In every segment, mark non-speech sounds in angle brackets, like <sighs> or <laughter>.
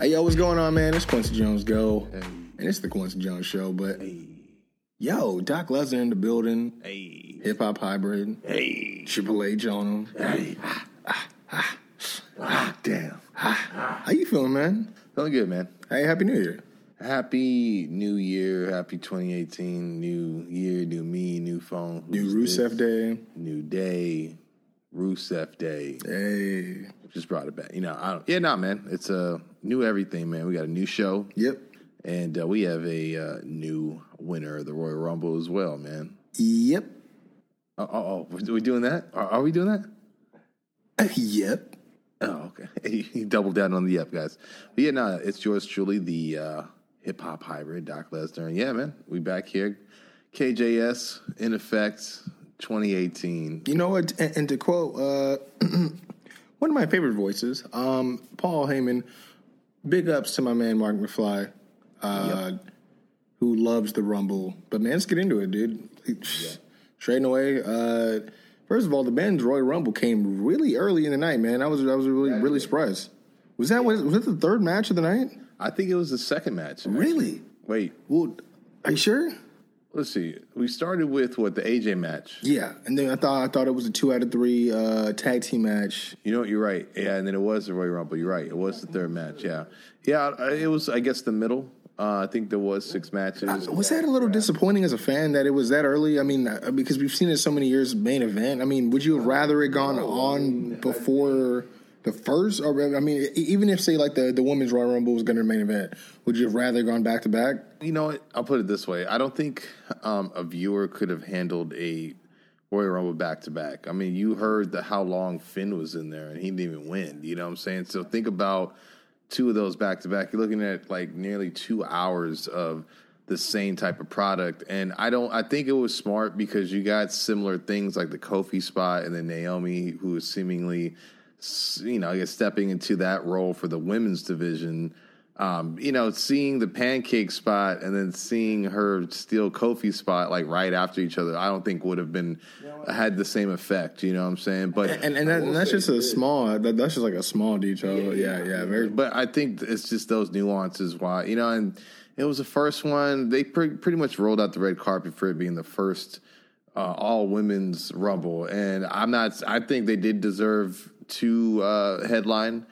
Hey, yo, what's going on, man? It's Kwency Jones Go. And it's the Kwency Jones Show, but yo, Doc Lesnar in the building. Hey, Hip hop hybrid. hey, Triple H on him. hey. Ah, ah, ah. damn. Ah. How you feeling, man? Feeling good, man. Hey, Happy New Year. Happy New Year. Happy 2018. New year, new me, new phone. New Rusev this? Day. New day. Rusev Day. Hey. Just brought it back. You know, I don't. Yeah, nah, man. It's a new everything, man. We got a new show, Yep. and uh, we have a uh, new winner of the Royal Rumble as well, man. Yep. Oh, oh, oh we doing that? Are, are we doing that? yep. Oh, okay. <laughs> He, he doubled down on the yep, guys. But yeah, no, it's yours truly, the uh, hip hop hybrid, Doc Lesnar. And yeah, man, we back here. KJS in effect, 2018. You know what? And, and to quote uh, <clears throat> one of my favorite voices, um, Paul Heyman, big ups to my man Mark McFly, uh, who loves the Rumble. But man, let's get into it, dude. Straight away. Uh, first of all, the men's Royal Rumble came really early in the night, man. I was I was really really surprised. Was that was, was it the third match of the night? I think it was the second match. actually. Really? Wait, Well, are you sure? Let's see. We started with what the AJ match. Yeah, and then I thought I thought it was a two out of three uh, tag team match. You know what? You're right. Yeah, and then it was the Royal Rumble. You're right. It was the third match. Yeah, yeah. uh, It was, I guess, the middle. Uh, I think there was six matches. Was that a little disappointing as a fan that it was that early? I mean, uh, because we've seen it so many years main event. I mean, would you have rather it gone on before the first? Or I mean, even if say like the the women's Royal Rumble was going to main event, would you have rather gone back to back? You know what? I'll put it this way. I don't think um, a viewer could have handled a Royal Rumble back to back. I mean, you heard the how long Finn was in there, and he didn't even win. You know what I'm saying? So think about two of those back to back. You're looking at like nearly two hours of the same type of product, and I don't. I think it was smart because you got similar things like the Kofi spot, and then Naomi, who is seemingly, you know, I guess stepping into that role for the women's division um, you know, seeing the pancake spot and then seeing her steal Kofi spot like right after each other, I don't think would have been had the same effect. You know what I'm saying? But And and, that, and that's just a small. That, that's just like a small detail. Yeah, yeah, very. but I think it's just those nuances why you know, and it was the first one. They pre- pretty much rolled out the red carpet for it being the first uh, all women's rumble, and I'm not. I think they did deserve to uh, headline.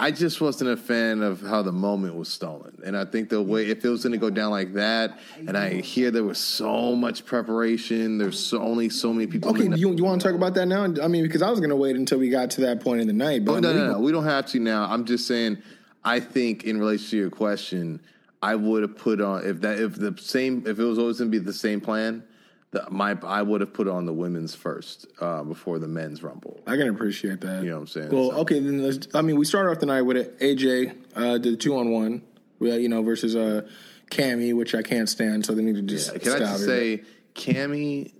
I just wasn't a fan of how the moment was stolen, and I think the way if it was going to go down like that, and I hear there was so much preparation, there's so, only so many people. Okay, you you want to talk about that now? I mean, because I was going to wait until we got to that point in the night. But Oh, I no, no, no. We don't have to now. I'm just saying. I think in relation to your question, I would have put on if that if the same if it was always going to be the same plan. The, my I would have put on the women's first uh, before the men's rumble. I can appreciate that. You know what I'm saying? Well, So- okay, then let's. I mean, we started off the night with it. AJ uh, did the two on one, you know, versus uh, Cammy, which I can't stand. So they need to just Can I stop just say, Cammy,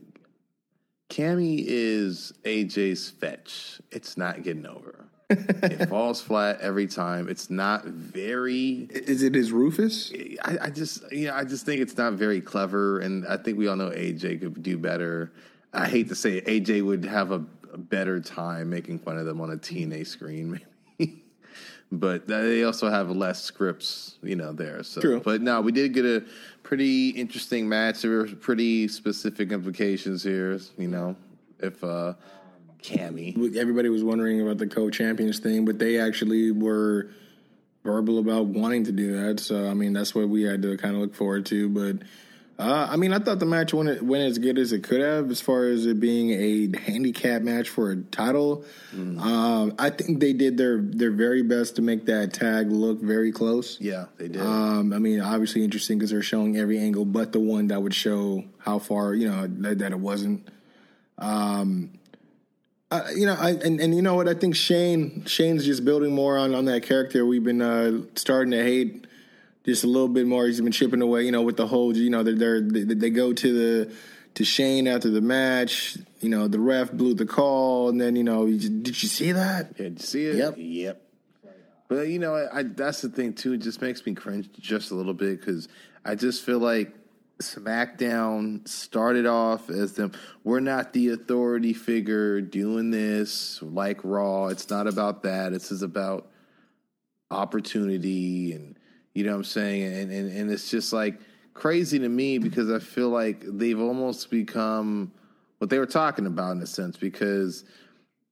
Cammy is AJ's fetch. It's not getting over. It falls flat every time. It's not very. is it his Rufus? I, I just, you know, I just think it's not very clever, and I think we all know AJ could do better. I hate to say it, AJ would have a, a better time making fun of them on a TNA screen, <laughs> maybe. but they also have less scripts, you know, there. So, True. but no, we did get a pretty interesting match. There were pretty specific implications here, you know, if uh Cammy. Everybody was wondering about the co-champions thing, but they actually were verbal about wanting to do that. So I mean, that's what we had to kind of look forward to. But uh, I mean, I thought the match went went as good as it could have, as far as it being a handicap match for a title. Um, I think they did their their very best to make that tag look very close. Yeah, they did. Um, I mean, obviously interesting because they're showing every angle, but the one that would show how far you know that, that it wasn't. Um, uh, you know, I, and and you know what? I think Shane Shane's just building more on on that character we've been uh, starting to hate just a little bit more. He's been chipping away, you know, with the whole, you know, they're, they're they they go to the to Shane after the match. You know, the ref blew the call, and then you know, you just, did you see that? Yeah, did you see it? Yep. Yep. But you know, I, I that's the thing too. It just makes me cringe just a little bit because I just feel like SmackDown started off as them. We're not the authority figure doing this like Raw. It's not about that. This is about opportunity and you know what I'm saying. And and and it's just like crazy to me because I feel like they've almost become what they were talking about in a sense because.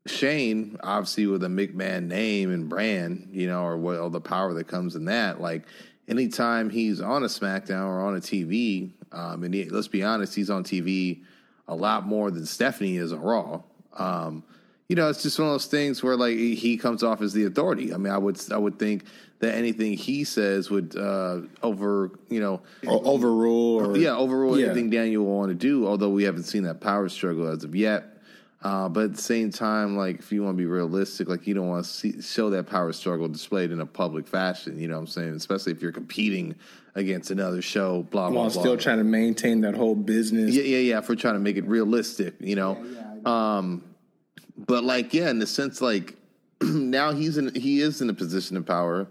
Shane, obviously with a McMahon name and brand, you know, or what all the power that comes in that, like anytime he's on a SmackDown or on a TV, um, and he, let's be honest, he's on TV a lot more than Stephanie is on Raw. Um, you know, it's just one of those things where like he comes off as the authority. I mean, I would I would think that anything he says would uh, over you know Or overrule or yeah, overrule Yeah. anything Daniel will want to do. Although we haven't seen that power struggle as of yet. Uh, but at the same time, like if you want to be realistic, like you don't want to see, show that power struggle displayed in a public fashion. You know what I'm saying? Especially if you're competing against another show. Blah blah while blah. still trying to maintain that whole business. Yeah, yeah, yeah. We're trying to make it realistic, you know. um, but like, yeah, in the sense, like <clears throat> now he's in, he is in a position of power,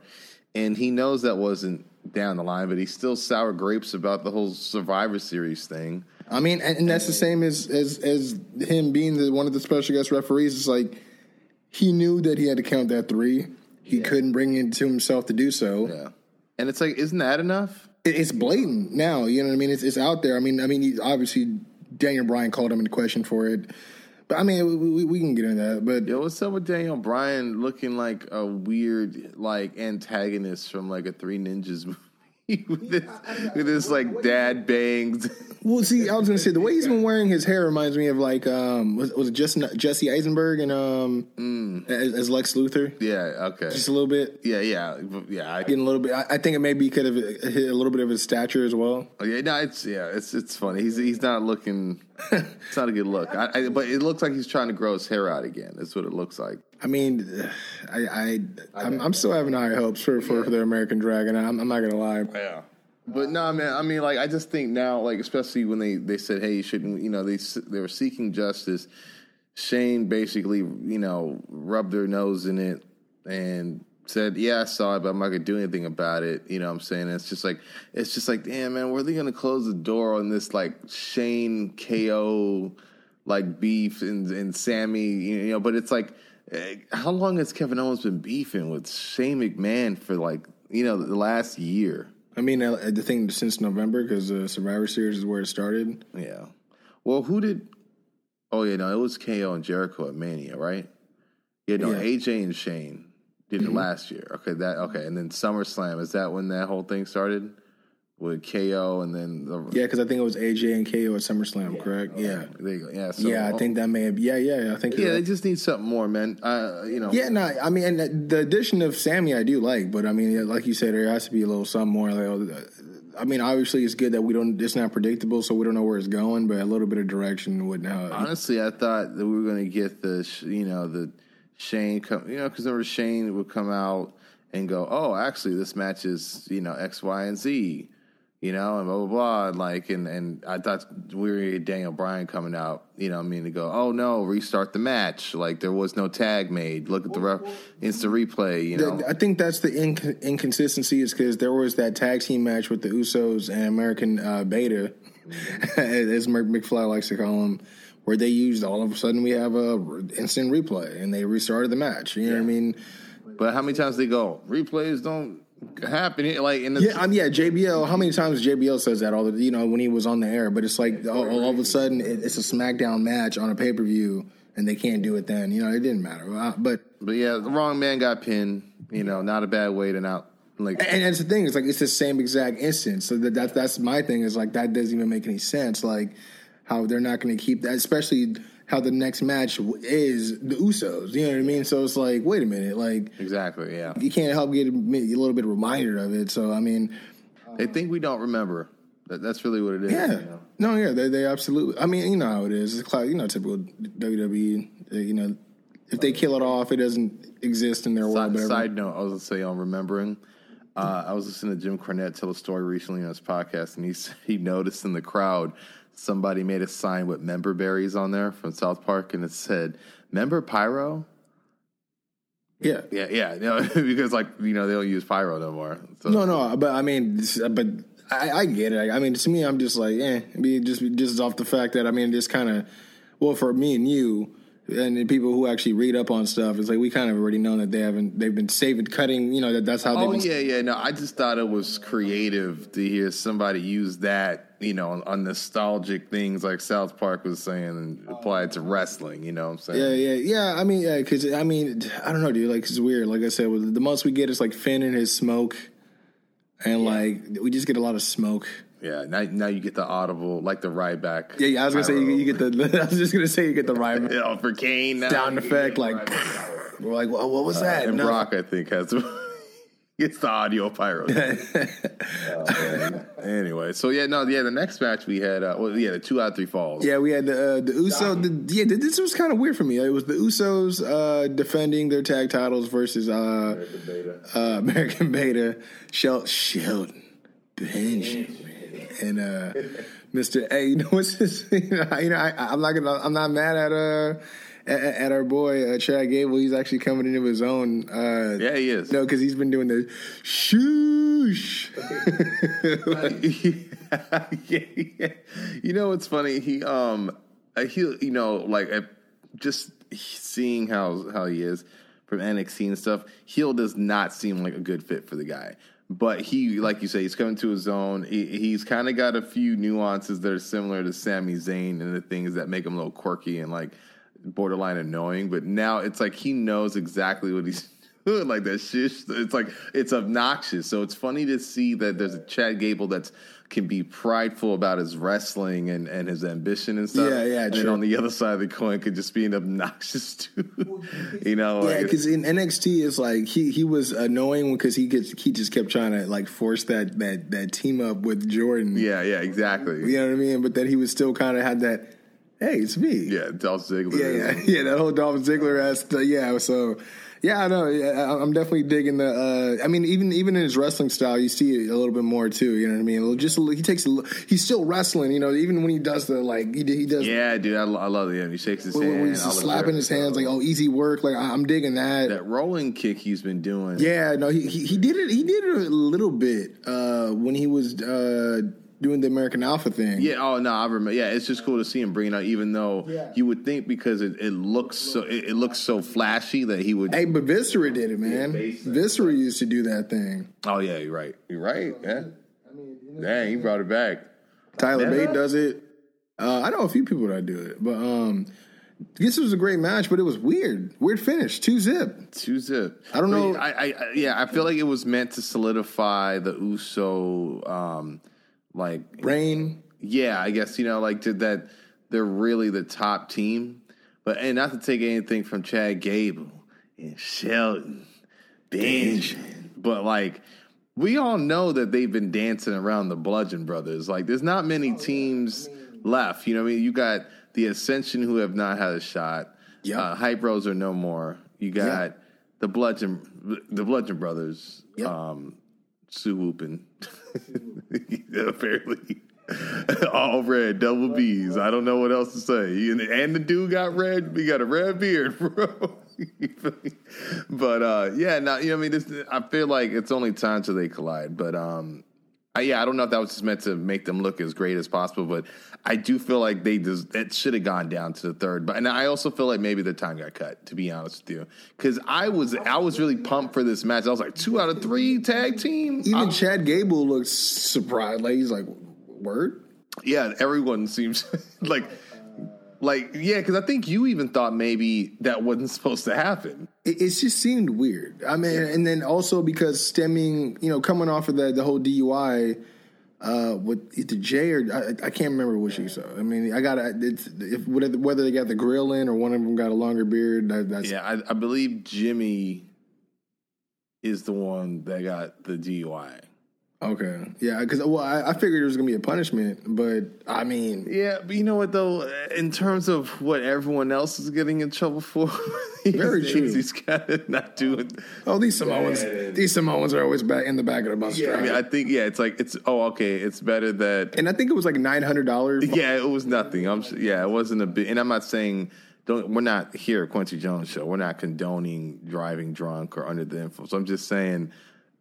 and he knows that wasn't down the line, but he's still sour grapes about the whole Survivor Series thing. I mean, and, and that's the same as as as him being the one of the special guest referees. It's like he knew that he had to count that three. He couldn't bring it to himself to do so. Yeah, and it's like, isn't that enough? It- It's blatant now. You know what I mean? It's it's out there. I mean, I mean, he, obviously Daniel Bryan called him into question for it, but I mean, we, we, we can get into that. But Yo, what's up with Daniel Bryan looking like a weird like antagonist from like a Three Ninjas movie <laughs> with this, with this like dad bangs? <laughs> Well, see, I was gonna say the way he's been wearing his hair reminds me of like um was, was it just Jesse Eisenberg and um as, as Lex Luthor, yeah, okay, just a little bit, yeah, yeah, yeah. I, getting a little bit. I, I think it maybe could have hit a little bit of his stature as well. Oh, yeah, no, it's yeah, it's it's funny. He's he's not looking. <laughs> It's not a good look. I, I, but it looks like he's trying to grow his hair out again. That's what it looks like. I mean, I, I I'm, I'm still having high hopes for for, for the American Dragon. I'm, I'm not gonna lie. Yeah. But no, man. I mean, like, I just think now, like, especially when they they said, "Hey, you shouldn't," you know, they they were seeking justice. Shane basically, you know, rubbed their nose in it and said, "Yeah, I saw it, but I'm not gonna do anything about it." You know, what I'm saying it's just like it's just like, damn, man, were they gonna close the door on this like Shane KO like beef and and Sammy? You know, but it's like, how long has Kevin Owens been beefing with Shane McMahon for like you know the last year? I mean, uh, the thing since November because uh, Survivor Series is where it started. Yeah. Well, who did? Oh yeah, no, it was KO and Jericho at Mania, right? Yeah, no, Yeah. AJ and Shane did it last year. Okay, that okay, and then SummerSlam is that when that whole thing started with KO and then the, Yeah, because I think it was AJ and KO at SummerSlam, correct? Yeah, there you go. yeah, so, yeah. I think that may have. Yeah, yeah. I think. yeah, you're they right. just need something more, man. Uh, you know, Yeah, no, I mean, and the- the addition of Sammy, I do like, but I mean, like you said, there has to be a little something more. Like, uh, I mean, obviously, it's good that we don't. It's not predictable, so we don't know where it's going. But a little bit of direction wouldn't. Uh, Honestly, I thought that we were going to get the, you know, the Shane come, you know, because remember Shane would come out and go, oh, actually, this match is, you know, X, Y, and Z, you know, and blah blah blah, and like, and and I thought we were Daniel Bryan coming out, you know, I mean, to go, oh no, restart the match, like there was no tag made. Look at the ref, instant replay, you know. I think that's the inc- inconsistency is because there was that tag team match with the Usos and American uh, Beta, <laughs> as McFly likes to call them, where they used all of a sudden we have a instant replay and they restarted the match. You know what I mean? But how many times they go replays don't happen? Like in the Yeah, um, yeah. JBL. How many times JBL says that all the you know when he was on the air? But it's like all, all of a sudden it, it's a SmackDown match on a pay per view and they can't do it then. You know, it didn't matter. Uh, But But yeah, the wrong man got pinned. You know, not a bad way to not like. and it's the thing. It's like it's the same exact instance. So that, that that's my thing. Is like that doesn't even make any sense. Like how they're not going to keep that, especially how the next match is the Usos. You know what I mean? So it's like, wait a minute, like. Exactly. Yeah. You can't help get a, a little bit reminder of it. So I mean, They think we don't remember. That, that's really what it is. Yeah. you know? No, yeah, they they absolutely. I mean, you know how it is. It's cla- you know typical WWE. You know, if they kill it off, it doesn't exist in their world. Side, Whatever. side note, I was gonna say on remembering. Uh, I was listening to Jim Cornette tell a story recently on his podcast, and he he noticed in the crowd somebody made a sign with member berries on there from South Park, and it said "Member Pyro." Yeah. Yeah, yeah, you know, <laughs> because like you know they don't use pyro no more. So, No, no, but I mean, but I, I get it. I mean, to me, I'm just like, eh. Just just off the fact that I mean, just kind of, well, for me and you and the people who actually read up on stuff, it's like we kind of already know that they haven't, they've been saving, cutting. You know, that that's how Oh been. yeah, yeah. No, I just thought it was creative to hear somebody use that, you know, on, nostalgic things like South Park was saying and apply it to wrestling. You know what I'm saying? Yeah, yeah, yeah. I mean, yeah, because I mean, I don't know, dude. Like, it's weird. Like I said, the most we get is like Finn and his smoke, and like we just get a lot of smoke. Yeah, now, now you get the audible, like the ride back. Yeah, yeah. I was gonna say you, you get the. <laughs> I was just gonna say you get the you <laughs> know, for Kane now. sound effect, like <laughs> we're like, well, what was that? and No. Brock, I think, has gets the audio pyro. Oh, anyway, so yeah, no, yeah. The next match we had, uh, well, yeah, the two out of three falls. Yeah, we had the uh, the Uso. The, yeah, this was kind of weird for me. It was the Usos uh, defending their tag titles versus uh, uh, American Beta, Shel- Shelton Benjamin, and uh, Mister. A. <laughs> you know what's this? You know, you know I, I'm not gonna. I'm not mad at uh at, at our boy uh, Chad Gable. He's actually coming into his own. Uh, Yeah, he is. No, because he's been doing the shoosh. <laughs> yeah, yeah. You know what's funny? He um uh, he you know like uh, just seeing how how he is from NXT and stuff. Heel does not seem like a good fit for the guy. But he, like you say, he's coming to his own. He, he's kind of got a few nuances that are similar to Sami Zayn and the things that make him a little quirky and like borderline annoying. But now it's like he knows exactly what he's. <laughs> Like that shish. It's like it's obnoxious. So it's funny to see that there's a Chad Gable that's can be prideful about his wrestling and, and his ambition and stuff. Yeah, yeah, And then true. on the other side of the coin could just be an obnoxious <laughs> dude. you know, Yeah, like, because in NXT, it's like he he was annoying because he gets he just kept trying to like force that that that team up with Jordan. yeah, yeah, exactly. you know what I mean. But then he was still kind of had that. Hey, it's me. Yeah, Dolph Ziggler. yeah, yeah, <laughs> yeah. That whole Dolph Ziggler ass. Yeah, so. Yeah, I know. I- I'm definitely digging the. Uh, I mean, even even in his wrestling style, you see it a little bit more too. You know what I mean? Just he takes. A, he's still wrestling. You know, even when he does the like, he, he does. Yeah, dude, I, I love him. He shakes his when, hand. when he's slapping his hands, like, oh, easy work. Like, I'm digging that. that rolling kick he's been doing. Yeah, no, he, he he did it. He did it a little bit uh, when he was uh, doing the American Alpha thing. Yeah. Oh no, I remember. Yeah, it's just cool to see him bring it out, even though Yeah. you would think because it, it looks so it, it looks so flashy that he would. Hey, but Viscera did it, man. Viscera used to do that thing. Oh yeah, you're right. You're right. Yeah. Dang, he brought it back. Tyler. Bate does it. Uh, I know a few people that do it, but um, this was a great match, but it was weird. Weird finish, two zip. Two zip. I don't know- I, I, I yeah, I feel like it was meant to solidify the Uso, um, like Reign. yeah, I guess you know, like did that they're really the top team. But and not to take anything from Chad Gable and Shelton, Benjamin, but like we all know that they've been dancing around the Bludgeon Brothers. Like there's not many teams left. You know, what I mean, you got the Ascension who have not had a shot. Yeah, Uh, Hype Bros are no more. You got the Bludgeon, the Bludgeon Brothers. Yep. Um, Sue whooping. <laughs> <laughs> Apparently. All red, double B's. I don't know what else to say. And, the dude got red. He got a red beard, <laughs> bro. But uh, yeah, now you know. I mean, this. I feel like it's only time till they collide. But um, I, yeah, I don't know if that was just meant to make them look as great as possible. But I do feel like they just it should have gone down to the third. But and I also feel like maybe the time got cut. To be honest with you, because I was I was really pumped for this match. I was like two out of three tag team. Even I- Chad Gable looks surprised. Like he's like, word. yeah, everyone seems <laughs> like like yeah, because I think you even thought maybe that wasn't <laughs> supposed to happen. It, it just seemed weird. I mean, and then also because stemming, you know, coming off of the the whole DUI uh, with either Jey or I, I can't remember which he saw. I mean, I got it's if whether whether they got the grill in or one of them got a longer beard. That, that's Yeah, I, I believe Jimmy is the one that got the DUI. Okay, yeah, because well, I, I figured it was gonna be a punishment, but I mean, Yeah, but you know what though? In terms of what everyone else is getting in trouble for, <laughs> Very true. He's kind of not doing. oh, these Samoans, these Samoans are always back in the back of the bus. I mean, I think yeah, it's like it's oh okay, it's better that and I think it was like nine hundred dollars. yeah, it was nothing. I'm yeah, it wasn't a bit, and I'm not saying don't. We're not here at Kwency Jones show. We're not condoning driving drunk or under the influence. I'm just saying,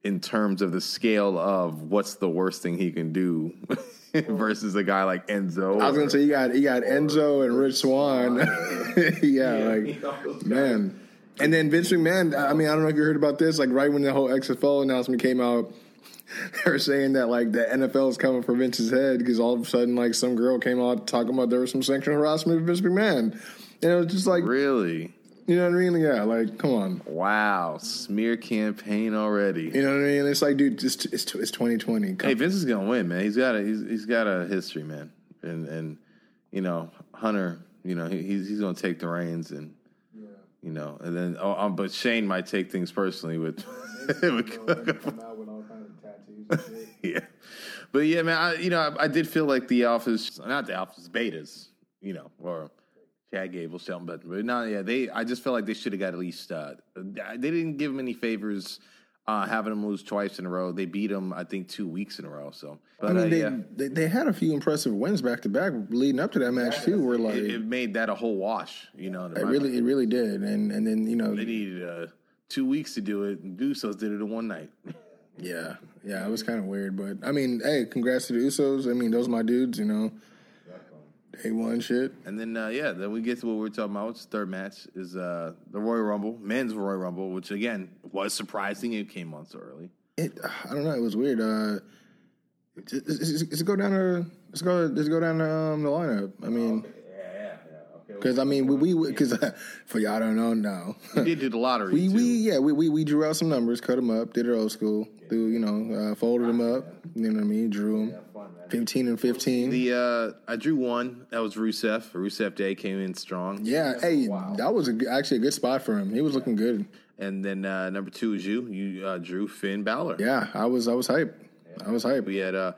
in terms of the scale of what's the worst thing he can do <laughs> versus a guy like Enzo. I was gonna or- say you got you got Enzo and Rich Swann. <laughs> yeah, like man. And then Vince McMahon. I mean, I don't know if you heard about this. Like right when the whole XFL announcement came out, <laughs> they were saying that like the NFL is coming for Vince's head because all of a sudden like some girl came out talking about there was some sexual harassment with Vince McMahon, and it was just like really. You know what I mean? Yeah, like come on. Wow, smear campaign already. You know what I mean? It's like, dude, just it's, it's 2020. Come Hey, Vince is gonna win, man. He's got a he's, he's got a history, man, and and you know Hunter, you know he, he's he's gonna take the reins and you know, and then oh, um, but Shane might take things personally with. with <laughs> yeah, but yeah, man. I, you know, I, I did feel like the office, not the office, betas, you know, or Chad Gable, Shelton Benton, but no, yeah, they. I just felt like they should have got at least. Uh, they didn't give him any favors. Uh, having him lose twice in a row, they beat him. I think two weeks in a row. So, but I mean, uh, they, yeah, they they had a few impressive wins back to back leading up to that match too. Where like it, it made that a whole wash. You know, it really it really did, and and then you know they needed uh, two weeks to do it, and Usos did it in one night. Yeah, yeah, it was kind of weird, but I mean, hey, congrats to the Usos. I mean, those are my dudes, you know. They won shit. And then uh, yeah, then we get to what we're talking about. Which the third match is uh, the Royal Rumble, men's Royal Rumble, which again was surprising. It came on so early. It, I don't know, it was weird. Uh, let's, let's go down to let's go let's go down to um, the lineup. I mean, yeah, yeah. because I mean we we because <laughs> for y'all I don't know no, We did do the lottery. <laughs> We too. we yeah we, we we drew out some numbers, cut them up, did it old school, do you know, uh, folded them up, you know what I mean, drew them, fifteen and fifteen. the uh, I drew one. That was Rusev. Rusev Day came in strong. yeah, hey, that was a, g- actually a good spot for him. He was looking good. And then uh, number two is you. You uh, drew Finn Balor. Yeah, I was I was hype. I was hype. We had uh,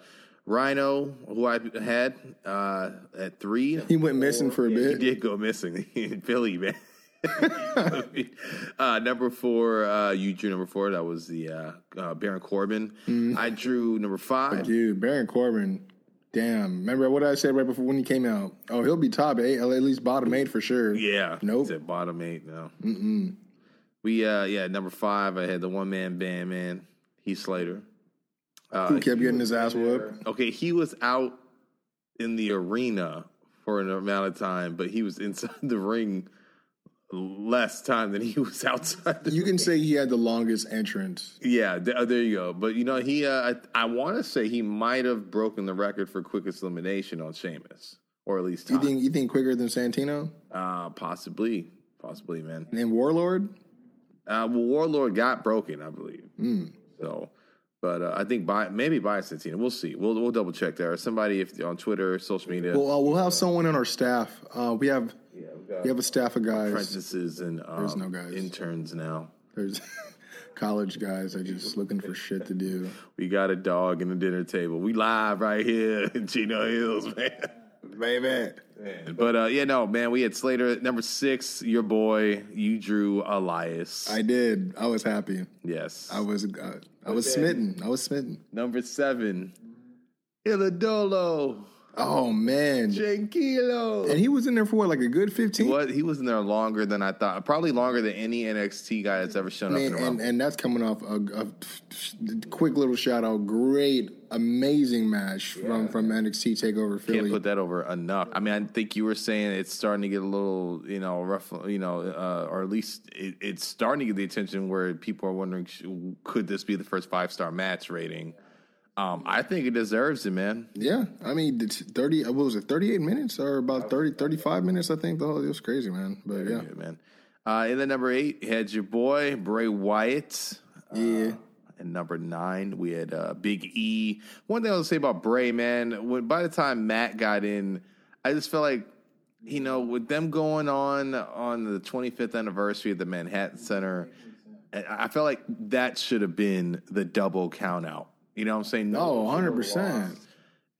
Rhino, who I had uh, at three. He went missing for a bit. He did go missing in <laughs> Philly, man. <laughs> uh, number four, uh, you drew number four. That was the uh, uh, Baron Corbin. Mm-hmm. I drew number five. Dude, Baron Corbin. Damn. Remember what I said right before when he came out? Oh, he'll be top eight, at least bottom eight for sure. Yeah. Nope. At bottom eight now. Mm-mm. We, uh, yeah, number five, I had the one man band, man, Heath Slater. Uh, Who kept getting his ass whooped? okay, he was out in the arena for an amount of time, but he was inside <laughs> the ring less time than he <laughs> was outside. You can say he had the longest entrance. Yeah, th- uh, there you go. But you know, he uh, I, I want to say he might have broken the record for quickest elimination on Sheamus, or at least You think you think quicker than Santino uh, possibly, possibly, man. and Warlord? Uh, well, Warlord got broken, I believe. Hmm. So, but uh, I think by maybe by Santino, we'll see. We'll we'll double check there. Somebody if on Twitter, social media, Well, uh, we'll have someone on our staff. Uh, we have we have a staff of guys. apprentices and um, There's no guys. interns now. There's <laughs> college guys that just looking for shit to do. We got a dog in the dinner table. We live right here <laughs> in Chino Hills, man. Baby. But uh, yeah, no, man, we had Slater number six. Your boy, you drew Elias. I did. I was happy. yes. I was uh, I was smitten. I was smitten. number seven, Illadolo, Oh man. Tranquilo. And he was in there for what, like a good fifteen? What he was in there longer than I thought. Probably longer than any NXT guy that's ever shown up Man, in a and, and that's coming off a, a quick little shout out. Great, amazing match from from NXT Takeover Philly. Can't put that over enough. I mean, I think you were saying it's starting to get a little, you know, rough, you know, uh, or at least it, it's starting to get the attention where people are wondering, could this be the first five star match rating? Um, I think it deserves it, man. yeah, I mean, thirty. What was it? Thirty eight minutes or about 30, 35 minutes? I think. The whole, it was crazy, man. But yeah, Good, man. Uh, in the number eight, had your boy Bray Wyatt. yeah. And number nine, we had uh, Big E. One thing I will say about Bray, man, when by the time Matt got in, I just felt like, you know, with them going on on the 25th anniversary of the Manhattan Center, I I felt like that should have been the double count out. You know what I'm saying? No Oh, one 100%. lost.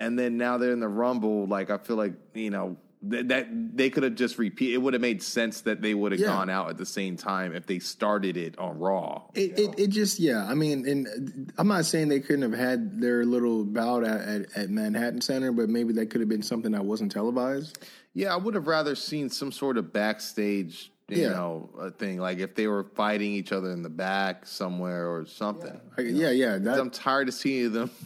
And then now they're in the Rumble. Like I feel like you know th- that they could have just repeat. It would have made sense that they would have Yeah. gone out at the same time if they started it on Raw. It, it, it just yeah. I mean, and uh, I'm not saying they couldn't have had their little bout at, at, at Manhattan Center, but maybe that could have been something that wasn't televised. Yeah, I would have rather seen some sort of backstage, you Yeah. know, thing. Like if they were fighting each other in the back somewhere or something. Like, yeah, yeah. That, I'm tired of seeing them. <laughs>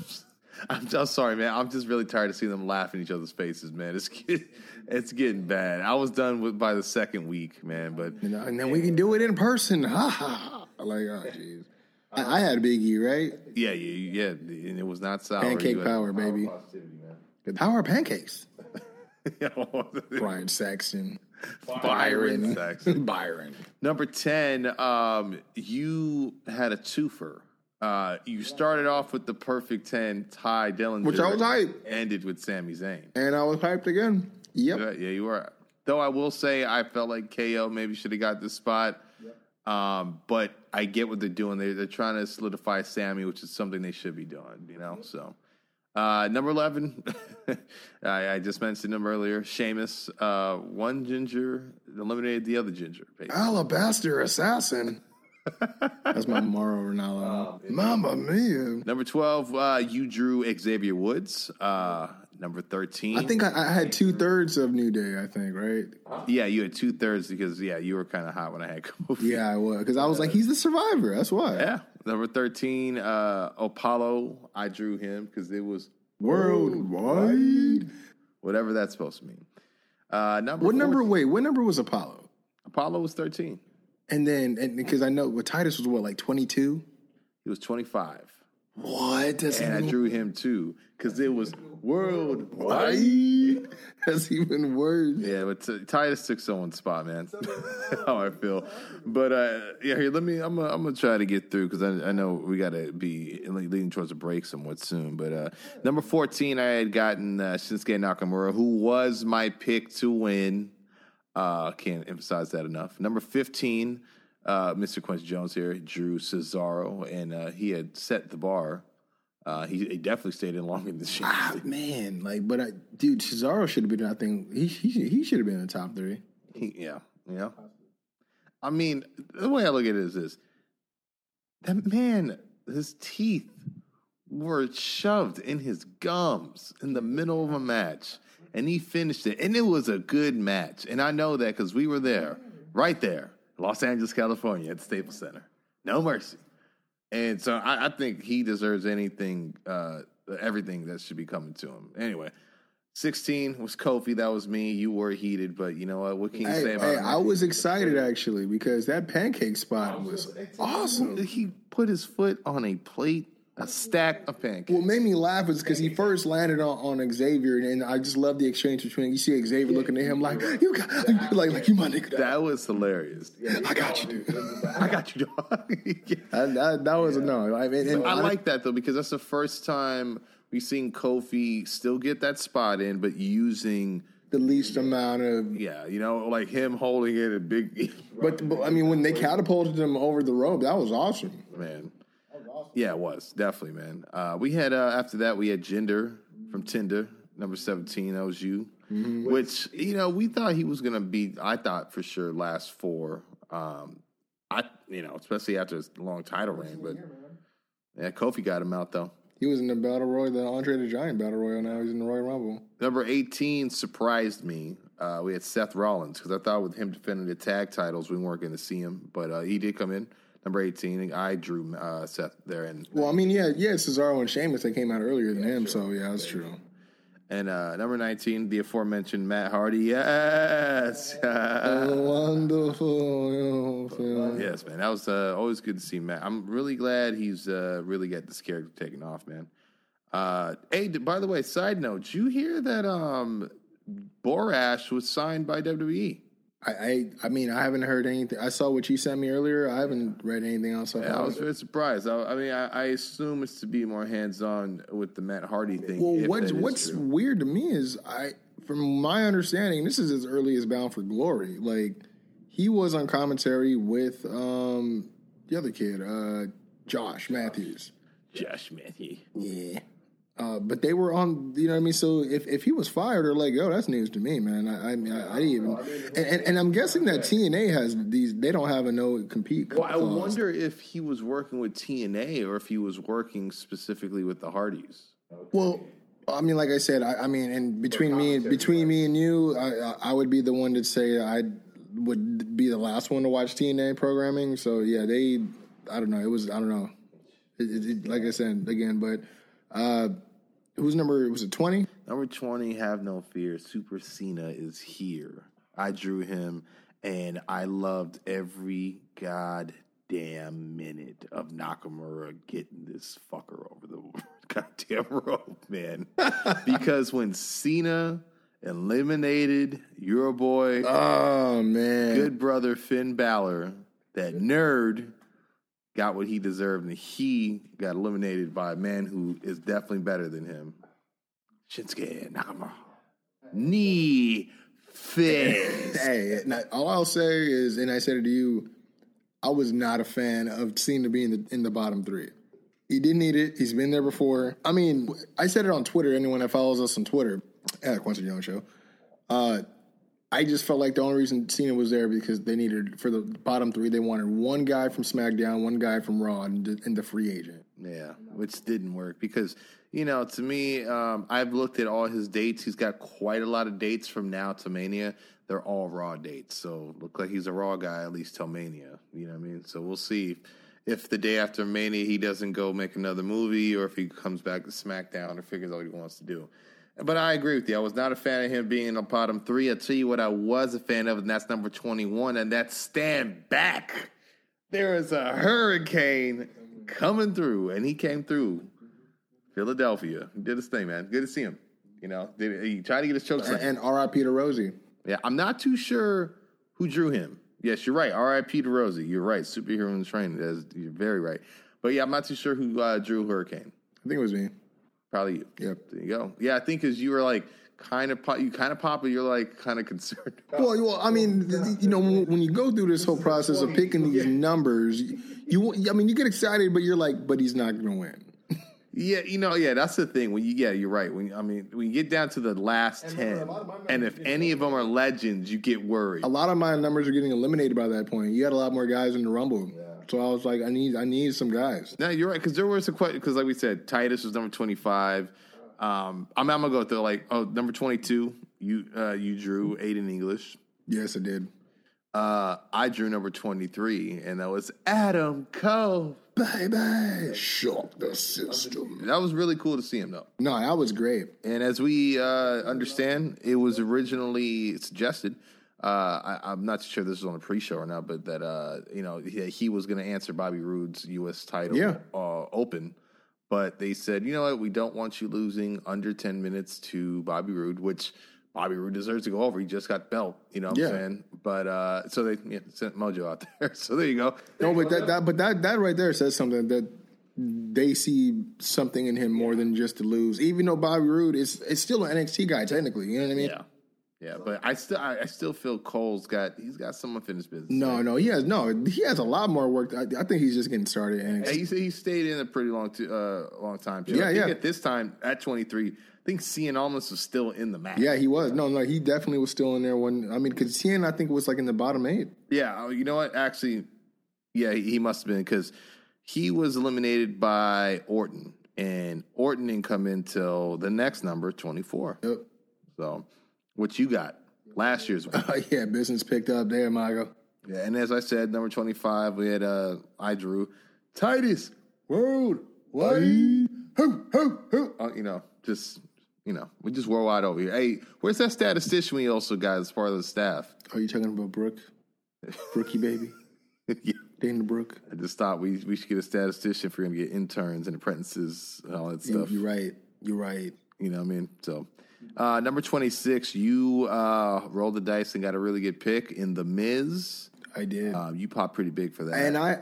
I'm just sorry, man. I'm just really tired of seeing them laugh in each other's faces, man. It's get- it's getting bad. I was done with by the second week, man. But you know, and then we can do it in person. <laughs> Ha ha. Like, oh, jeez. I, I had a Big E, right? yeah, yeah, yeah. And it was not sour. Pancake power, baby. The power of pancakes. <laughs> Byron Saxton. Saxton. <laughs> Byron. Number 10, um, you had a twofer. Uh, you started off with the perfect 10, Tye Dillinger. Which I was hype. Ended with Sami Zayn. And I was hyped again. Yep. Yeah, yeah, you were. Though I will say, I felt like KO maybe should have got this spot. Um, but I get what they're doing. They're, they're trying to solidify Sammy, which is something they should be doing, you know? So, uh, number 11, <laughs> I, I just mentioned him earlier. Sheamus, uh, one ginger eliminated the other ginger. basically. Alabaster assassin. That's my Mauro Ranallo. Mama mia. Number 12, uh, you drew Xavier Woods. Uh, number 13. I think I, I had two thirds of New Day, I think, right? yeah, you had two thirds because, yeah, you were kind of hot when I had Kofi. Yeah, I was. Because I was like, he's the survivor. That's why. Yeah. Number 13, uh, Apollo. I drew him because it was Worldwide. whatever that's supposed to mean. Uh, number What number? Wait, what number was Apollo? Apollo was 13. And then, and because I know what Titus was what, like 22? He was 25. What? That's And I drew him too because it was world worldwide. <laughs> That's even worse. Yeah, but t- Titus took someone's spot, man. <laughs> How I feel, but uh, yeah. Here, let me. I'm. Gonna, I'm gonna try to get through because I, I know we got to be leading towards a break somewhat soon. But uh, number 14, I had gotten uh, Shinsuke Nakamura, who was my pick to win. Uh, can't emphasize that enough. Number 15, uh, Mr. Kwency Jones here drew Cesaro, and uh, he had set the bar. Uh, he, he definitely stayed in longer than Sheamus. Ah, man, like, but I, dude, Cesaro should have been. I think he he, should- he should have been in the top three. He- yeah, yeah. I mean, the way I look at it is this: that man, his teeth were shoved in his gums in the middle of a match, and he finished it, and it was a good match. And I know that because we were there, right there, Los Angeles, California, at the Staples Center. No mercy. And so I, I think he deserves anything, uh, everything that should be coming to him. Anyway, 16 was Kofi. That was me. You were heated, but you know what? What can you say Hey, about hey. I was excited actually because that pancake spot was awesome. He put his foot on a plate, a stack of pancakes. What made me laugh was because he first landed on, on Xavier, and I just love the exchange between. You see Xavier looking at him like, "You got, like, like you my nigga." that was hilarious. I got you, dude. I got you, dog. <laughs> That, that, that was a no. I mean, and I like that though because that's the first time we've seen Kofi still get that spot in, but using the least amount of. yeah, you know, like him holding it a big But, but I mean, when they catapulted him over the rope, that was awesome. man. Yeah, it was definitely, man. Uh, we had uh, after that we had Jinder from Tinder, number seventeen. That was you, which you know we thought he was gonna be. I thought for sure last four. Um, I you know especially after his long title reign, but yeah, Kofi got him out though. He was in the battle royal, the Andre the Giant battle royal. Now he's in the Royal Rumble. Number 18 surprised me. Uh, we had Seth Rollins because I thought with him defending the tag titles, we weren't going to see him, but uh, he did come in. Number 18, I drew uh, Seth there, and Well, I mean, yeah, yeah, Cesaro and Sheamus they came out earlier than him, so yeah, that's true. and uh, number 19, the aforementioned Matt Hardy. Yes, <laughs> Wonderful, yes, man, that was uh, always good to see Matt. I'm really glad he's uh, really got this character taken off, man. Uh, hey, by the way, side note, did you hear that um, Borash was signed by? WWE? I, I, I mean, I haven't heard anything. I saw what you sent me earlier. I haven't read anything else. Yeah, I was very surprised. I, I mean, I, I assume it's to be more hands-on with the Matt Hardy thing. Well, what's what's true. weird to me is I, from my understanding, this is as early as Bound for Glory. Like he was on commentary with um the other kid, uh Josh Matthews. Josh Matthews. Yeah. Uh, but they were on, you know what I mean. So if, if he was fired or let go, that's news to me, man. I I, mean, I, I didn't even, and, and, and I'm guessing that TNA has these. They don't have a no compete. Well, I wonder if he was working with TNA or if he was working specifically with the Hardys. Well, I mean, like I said, I, I mean, and between me and between me and you, I, I- I would be the one to say I would be the last one to watch TNA programming. So yeah, they, I don't know. It was I don't know. It, it, it- like I said again, but uh, whose number was it? Twenty. Number 20, have no fear. Super Cena is here. I drew him and I loved every goddamn minute of Nakamura getting this fucker over the <laughs> goddamn rope, man. <laughs> because when Cena eliminated your boy, Oh man, good brother Finn Balor, that nerd got what he deserved, and he got eliminated by a man who is definitely better than him. Shinsuke Nakamura. Knee fist. Hey, all I'll say is, and I said it to you, I was not a fan of Cena being the, in the bottom three. He didn't need it. He's been there before. I mean, I said it on Twitter. Anyone that follows us on Twitter at Kwency Jones Show, uh, I just felt like the only reason Cena was there because they needed for the bottom three. They wanted one guy from SmackDown, one guy from Raw, and and the free agent. Yeah, which didn't work because you know, to me, um, I've looked at all his dates. He's got quite a lot of dates from now to Mania. They're all Raw dates, so look like he's a Raw guy at least till Mania. You know what I mean? So we'll see if the day after Mania he doesn't go make another movie, or if he comes back to SmackDown or figures out what he wants to do. But I agree with you. I was not a fan of him being in the bottom three. I'll tell you what I was a fan of, and that's number 21, and that's Stand Back. There is a hurricane coming through, and he came through Philadelphia. He did his thing, man. Good to see him. You know, did, he tried to get his choke slam. And R.I.P. to Rosey. Yeah, I'm not too sure who drew him. Yes, you're right. R.I.P. to Rosey. You're right. Superhero in the training. That's, you're very right. But yeah, I'm not too sure who uh, drew Hurricane. I think it was me. Probably you. Yep. There you go. Yeah, I think because you were like kind of pop, you kind of pop, but you're like kind of <laughs> concerned. Well, well, I mean, th- th- you know, when, when you go through this whole process of picking these numbers, you, I mean, you get excited, but you're like, but he's not going to win. Yeah, you know, yeah, that's the thing. When you, yeah, you're right. When I mean, when you get down to the last ten, and if any of them are legends, you get worried. A lot of my numbers are getting eliminated by that point. You had a lot more guys in the Rumble, so I was like, I need, I need some guys. No, you're right because there was a question because, like we said, Titus was number twenty five. Um, I'm, I'm gonna go through like oh number twenty two. You uh, you drew Aiden English. Yes, I did. Uh, I drew number twenty three, and that was Adam Cole. Baby, shock the system. That was really cool to see him though. No, that was great. And as we uh, understand, it was originally suggested. Uh, I, I'm not sure this is on the pre-show or not, but that uh, you know he, he was going to answer Bobby Roode's U.S. title Yeah. uh, open, but they said, you know what, we don't want you losing under 10 minutes to Bobby Roode, which Bobby Roode deserves to go over. He just got belt, you know what Yeah. I'm saying? But uh, so they yeah, sent Mojo out <laughs> there. so there you go. No, but that, that, but that, that right there says something that they see something in him more than just to lose. Even though Bobby Roode is, is still an NXT guy technically, you know what I mean? Yeah, yeah. But I still I, I still feel Cole's got he's got some unfinished business. No, no, he has no. He has a lot more work. I, I think he's just getting started. in Yeah, he, he stayed in a pretty long t- uh, long time. Too. Yeah, I think yeah. At this time, at 23, I think Cien Almas was still in the match. Yeah, he was. No, no, he definitely was still in there when. I mean, because Cien, I think, was like in the bottom eight. Yeah. oh, You know what? Actually, yeah, he, must have been because he was eliminated by Orton, and Orton didn't come in till the next number, 24. Yep. So, what you got? Last year's one. Oh <laughs> yeah, business picked up there, Mago. yeah, and as I said, number 25, we had uh, I drew Titus World Wide. Ho, ho, ho. Uh, you know, just you know, we just worldwide over here. Hey, where's that statistician we also got as part of the staff? Are you talking about Brooke? Brookie baby, <laughs> yeah. Dana Brooke. I just thought we we should get a statistician if we're gonna get interns and apprentices and all that stuff. you're right. You're right. You know what I mean? So uh, number twenty six, you uh, rolled the dice and got a really good pick in the Miz. I did. Uh, you popped pretty big for that. and I,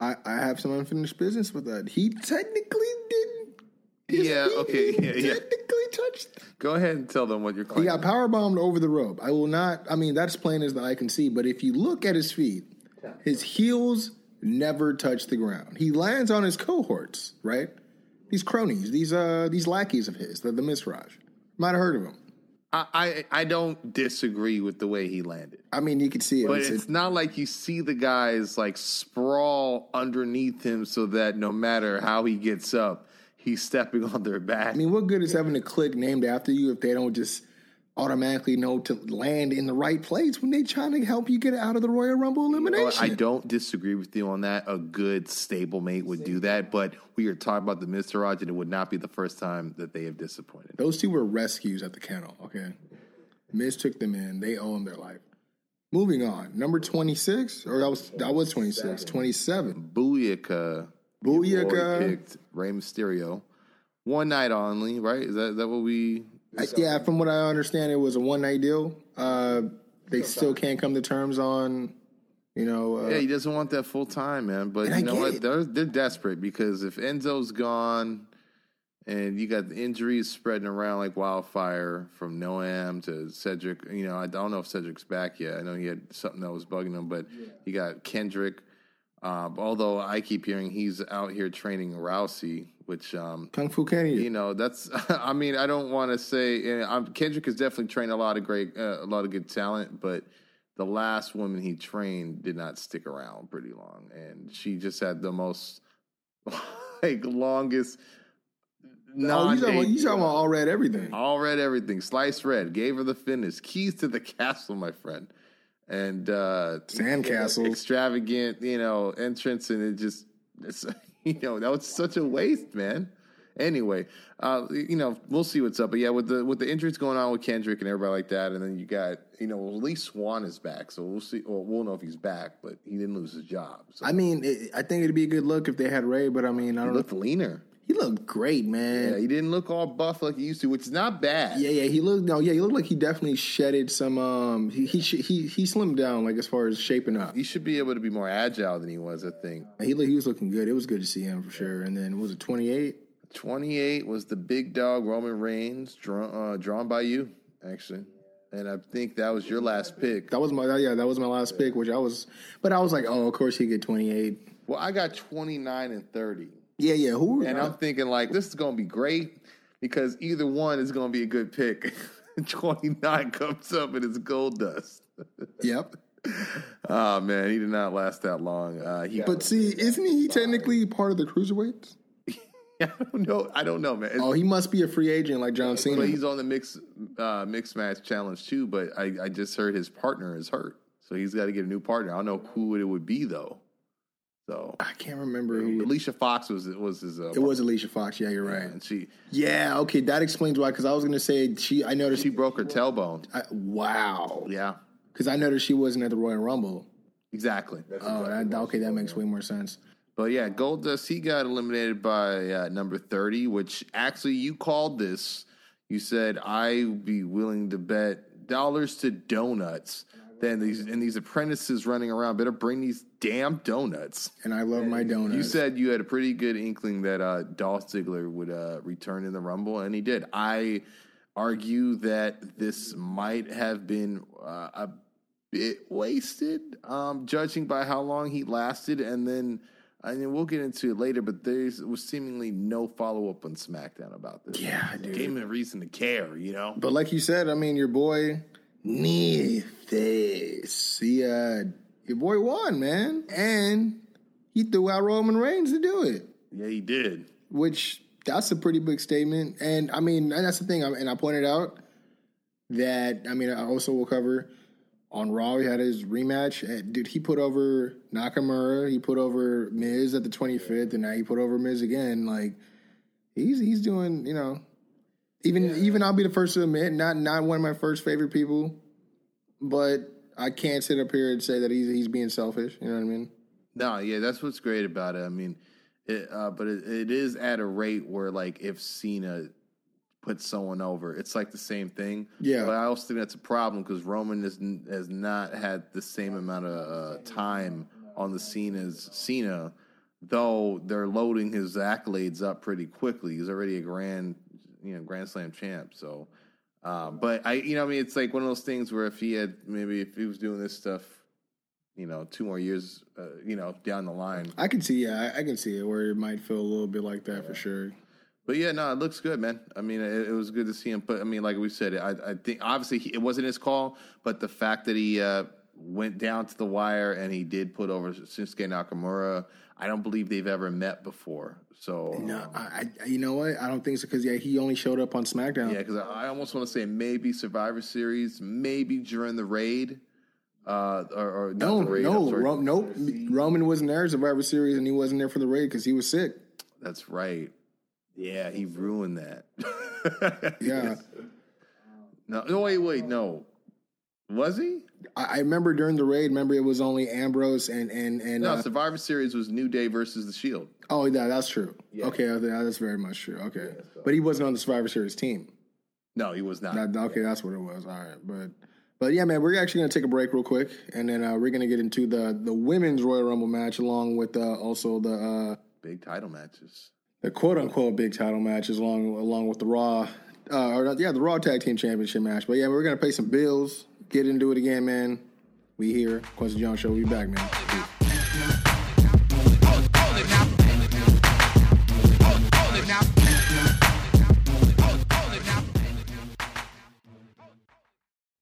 I, I have some unfinished business with that. He technically didn't. Yeah, he- okay, he yeah, yeah. Technically touched. Go ahead and tell them what you're He claiming. got power bombed over the rope. I will not. I mean, that's plain as the eye can see. But if you look at his feet, his heels never touch the ground. He lands on his cohorts, right? These cronies, these uh, these lackeys of his, the, the Miztourage. Might have heard of him. I, I I don't disagree with the way he landed. I mean, you can see it. But It's- it's not like you see the guys like sprawl underneath him so that no matter how he gets up, he's stepping <laughs> on their back. I mean, what good is having a clique named after you if they don't just automatically know to land in the right place when they're trying to help you get out of the Royal Rumble elimination? I don't disagree with you on that. A good stablemate would do that, but we are talking about the Miztourage, and it would not be the first time that they have disappointed. Those two were rescues at the kennel. Okay, Miz took them in. They owe him their life. Moving on, number twenty six, or that was that was 26, 27. Booyaka, Booyaka. already picked Rey Mysterio. One night only, right? Is that, is that what we? I- yeah, from what I understand, it was a one night deal. Uh, they still can't come to terms on, you know. Uh, Yeah, he doesn't want that full time, man. But you know what? They're they're desperate because if Enzo's gone, and you got the injuries spreading around like wildfire from Noam to Cedric. You know, I don't know if Cedric's back yet. I know he had something that was bugging him, but you got Kendrick. Um, although I keep hearing he's out here training Rousey, which um, Kung Fu Kenny. you know that's. <laughs> I mean, I don't want to say. I'm, Kendrick has definitely trained a lot of great, uh, a lot of good talent, but the last woman he trained did not stick around pretty long, and she just had the most <laughs> like longest. oh, you talking, about, you talking about all red everything? all red everything, sliced red. Gave her the fitness, keys to the <laughs> castle, my friend, and uh, Sandcastles. extravagant, you know, entrance, and it just, it's, <laughs> you know, that was such a waste, man. Anyway, uh, you know, we'll see what's up. But yeah, with the with the injuries going on with Kendrick and everybody like that, and then you got, you know, at least Swann is back, so we'll see. Well, we'll know if he's back, but he didn't lose his job. So I mean, it, I think it'd be a good look if they had Rey, but I mean, I he don't know. looked leaner. He looked great, Yeah, man. he didn't look all buff like he used to, which is not bad. Yeah, yeah, he looked no, yeah, he looked like he definitely shedded some. Um, he he he, he slimmed down like as far as shaping up. He should be able to be more agile than he was, I think. He he was looking good. It was good to see him for sure. And then was it twenty eight? 28 was the big dog Roman Reigns, drawn, uh, drawn by you, actually. And I think that was your last pick. That was my yeah, that was my last pick, which I was, but I was like, oh, of course he get twenty eight. Well, I got 29 and 30. Yeah, yeah. Who? And I'm thinking, like, this is going to be great because either one is going to be a good pick. <laughs> 29 comes up and it's Goldust. yep. Oh, <laughs> man, he did not last that long. Uh, he, But see, isn't he technically part of the cruiserweights? <laughs> I don't know. I don't know, man. Oh, he must be a free agent like John Cena. But he's on the mix uh, mixed match challenge too. But I, I just heard his partner is hurt, so he's got to get a new partner. I don't know who it would be though. So I can't remember who. Alicia Fox was It was his. Uh, It was Alicia Fox. Yeah, you're right. and she Yeah, okay, that explains why. Because I was gonna say she. I noticed. she broke her tailbone. I, wow. Yeah, Because I noticed she wasn't at the Royal Rumble. exactly. Oh, that, okay, that makes way more sense. But yeah, Goldust he got eliminated by uh, number thirty, which actually you called this. You said I'd be willing to bet dollars to donuts. Then these and these apprentices running around better bring these damn donuts. And I love my donuts. You said you had a pretty good inkling that uh, Dolph Ziggler would uh, return in the Rumble, and he did. I argue that this might have been uh, a bit wasted, um, judging by how long he lasted, and then. I mean, we'll get into it later, but there was seemingly no follow up on SmackDown about this. Yeah, dude. Gave him a reason to care, you know? But like you said, I mean, your boy Neeface, he uh, your boy won, man, and he threw out Roman Reigns to do it, Yeah, he did. which that's a pretty big statement. And I mean, and that's the thing. And I pointed out that I mean, I also will cover on Raw. He had his rematch. Dude, he put over Nakamura. He put over Miz at the 25th, and now he put over Miz again. Like he's he's doing, you know. Even even I'll be the first to admit, not not one of my first favorite people, but I can't sit up here and say that he's he's being selfish. You know what I mean? No, yeah, that's what's great about it. I mean, it, uh, but it, it is at a rate where, like, if Cena puts someone over, it's like the same thing. Yeah. But I also think that's a problem because Roman n- has not had the same amount of uh, time on the scene as Cena, though they're loading his accolades up pretty quickly. He's already a grand, you know, Grand Slam champ. So, uh, but I, you know, I mean, it's like one of those things where if he had maybe if he was doing this stuff you know, two more years, uh, you know, down the line. I can see, yeah, I, I can see it where it might feel a little bit like that for sure. But yeah, no, it looks good, man. I mean, it, it was good to see him. But I mean, like we said, I, I think obviously he, it wasn't his call, but the fact that he uh, went down to the wire and he did put over Shinsuke Nakamura, I don't believe they've ever met before. So No, I, I, you know what? I don't think so because yeah, he only showed up on SmackDown. yeah, because I, I almost want to say maybe Survivor Series, maybe during the raid, uh, or, or No, raid. no, sorry. Ro- nope. Roman wasn't there Survivor Series, and he wasn't there for the raid because he was sick. That's right. Yeah, he ruined that. <laughs> Yeah, No, no, wait, wait, no. Was he? I, I remember during the raid. Remember, it was only Ambrose and and and. No, uh, Survivor Series was New Day versus The Shield. oh, yeah, that's true. Okay, that's very much true. Okay, but he wasn't on the Survivor Series team. No, he was not. That, okay, that's what it was. All right, but but yeah, man, we're actually gonna take a break real quick, and then uh, we're gonna get into the the women's Royal Rumble match along with uh, also the uh, Big title matches. the quote unquote big title matches along along with the Raw, uh, or yeah, the Raw Tag Team Championship match. But yeah, we're gonna pay some bills, get into it again, man. We here, Kwency Jones Show. We back, man.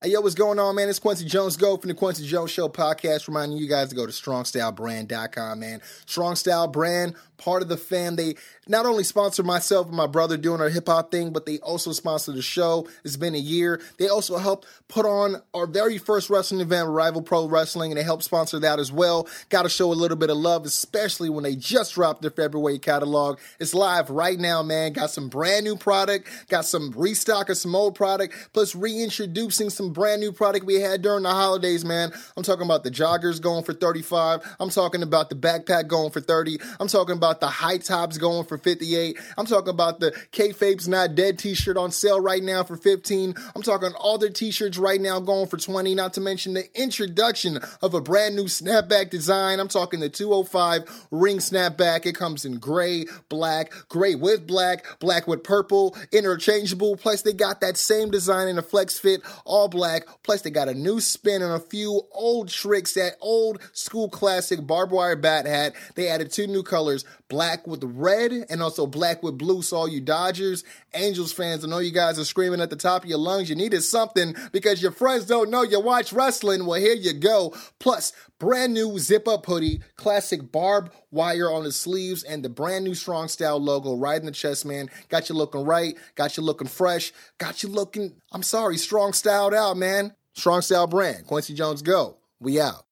Hey, yo, what's going on, man? It's Kwency Jones Go from the Kwency Jones Show podcast, reminding you guys to go to strongstylebrand.com, man. Strong Style Brand, part of the fam. They not only sponsor myself and my brother doing our hip hop thing, but they also sponsor the show. It's been a year. They also helped put on our very first wrestling event, Rival Pro Wrestling, and they helped sponsor that as well. Got to show a little bit of love, especially when they just dropped their February catalog. It's live right now, man. Got some brand new product, got some restock of some old product, plus reintroducing some brand new product we had during the holidays, man. I'm talking about the joggers going for 35. I'm talking about the backpack going for 30. I'm talking about the high tops going for 58. I'm talking about the Kayfabe's Not Dead t-shirt on sale right now for 15. I'm talking all their t-shirts right now going for 20, not to mention the introduction of a brand new snapback design. I'm talking the 205 ring snapback. It comes in gray, black, gray with black, black with purple, interchangeable. Plus they got that same design in a flex fit, all black. Plus they got a new spin and a few old tricks, that old school classic barbed wire bat hat. They added two new colors, black with red and also black with blue. So all you Dodgers, Angels fans, I know you guys are screaming at the top of your lungs. You needed something because your friends don't know you watch wrestling. Well, here you go. Plus, brand new zip up hoodie, classic barbed wire on the sleeves, and the brand new strong style logo right in the chest, man. Got you looking right, got you looking fresh, got you looking, I'm sorry, strong styled out, man. Strong style brand. Kwency Jones, go. We out.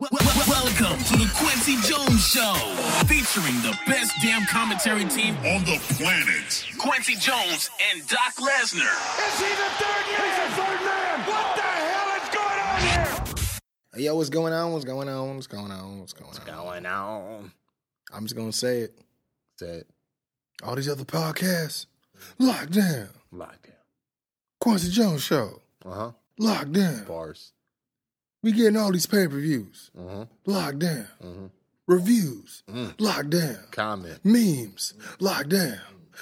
Wel- wel- Welcome to the Kwency Jones Show, featuring the best damn commentary team on the planet. Kwency Jones and Doc Lesnar. Is he the third man? He's the third man. What the hell is going on here? Hey, yo, what's going on? What's going on? What's going on? What's going on? What's going on? I'm just gonna say it. Say it. All these other podcasts, locked down. Lockdown. Kwency Jones show, Uh huh. locked down. Bars. We getting all these pay per views, huh. locked down. Mm-hmm. Reviews, locked down. Comment. Memes, locked down.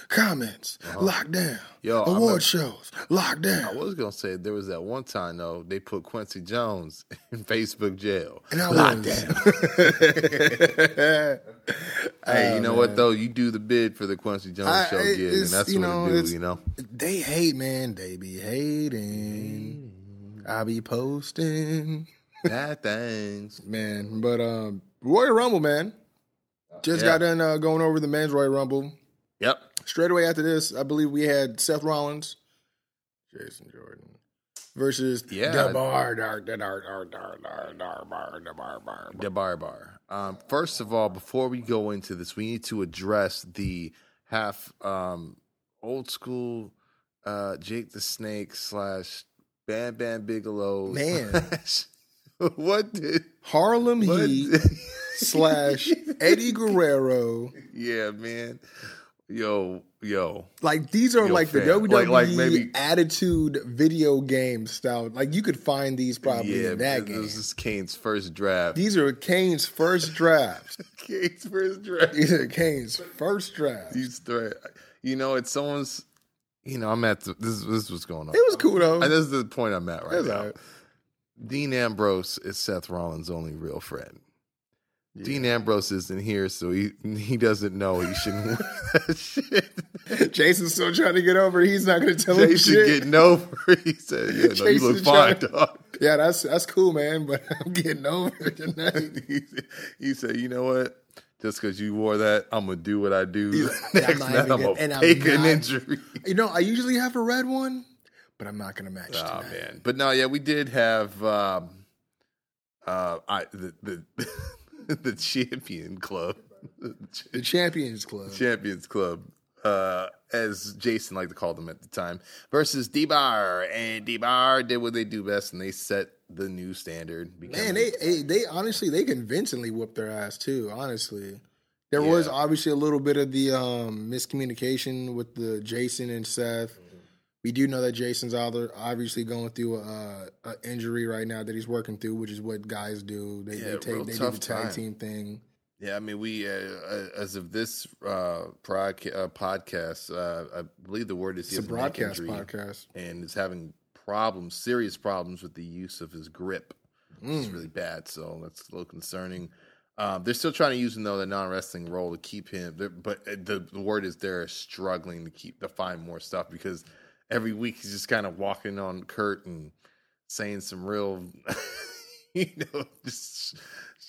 Comments, locked. Uh-huh. Yo, Award a- shows, locked I was gonna say there was that one time though they put Kwency Jones <laughs> in Facebook jail. And I Locked was- down. <laughs> Hey, you know what though? You do the bid for the Kwency Jones I- show gig, and that's you what know, do. You know. They hate, man. They be hating. I be posting. That things. <laughs> man. But um, Royal Rumble, man, just Yeah. got done uh, going over the men's Royal Rumble. Yep. Straight away after this, I believe we had Seth Rollins, Jason Jordan versus Yeah. the bar, dar, dar, dar, dar, dar, dar, dar, bar, bar, bar. Bar bar. Um, first of all, before we go into this, we need to address the half um, old school uh, Jake the Snake slash Bam Bam Bigelow. Man. <laughs> what did Harlem what? Heat <laughs> slash Eddie Guerrero. yeah, man. Yo, yo. Like these are Yo, like the. WWE Like- like maybe- Attitude video game style. Like you could find these probably yeah, in that game. this is Kane's first draft. These are Kane's first drafts. <laughs> Kane's first draft. These are Kane's first drafts. These threat. You know, it's someone's. You know, I'm at the, this. This is what's going on. It was cool though. And this is the point I'm at right now. right. Dean Ambrose is Seth Rollins' only real friend. Dean Ambrose isn't here, so he he doesn't know he shouldn't <laughs> that shit. Jason's still trying to get over. He's not going to tell him Jason shit. getting over. <laughs> He said, "Yeah, no, you look fine, trying- dog." Yeah, that's that's cool, man. But <laughs> I'm getting over it tonight. he, he said, "You know what? Just because you wore that, I'm gonna do what I do Yeah, <laughs> I'm next night. I'm gonna- gonna and I'm take an injury." You know, I usually have a red one, but I'm not going to match Oh tonight. man, but no, yeah, we did have um, uh, I the the, <laughs> the champion club, The Champions Club. champions club, uh, as Jason liked to call them at the time, versus D Bar, and D Bar did what they do best, and they set the new standard. Man, they, they they honestly they convincingly whooped their ass too. Honestly, there was obviously a little bit of the um, miscommunication with the Jason and Seth. We do know that Jason's obviously going through a, a injury right now that he's working through, which is what guys do. They, Yeah, they take they do the tag time. team thing. Yeah, I mean, we uh, uh, as of this uh, prod- uh, podcast, uh, I believe the word is It's a broadcast podcast. and it's having problems, serious problems with the use of his grip. Mm. It's really bad, so that's a little concerning. Um, they're still trying to use him though the non wrestling role to keep him, but uh, the, the word is they're struggling to keep to find more stuff because every week he's just kind of walking on Kurt and saying some real, <laughs> you know, just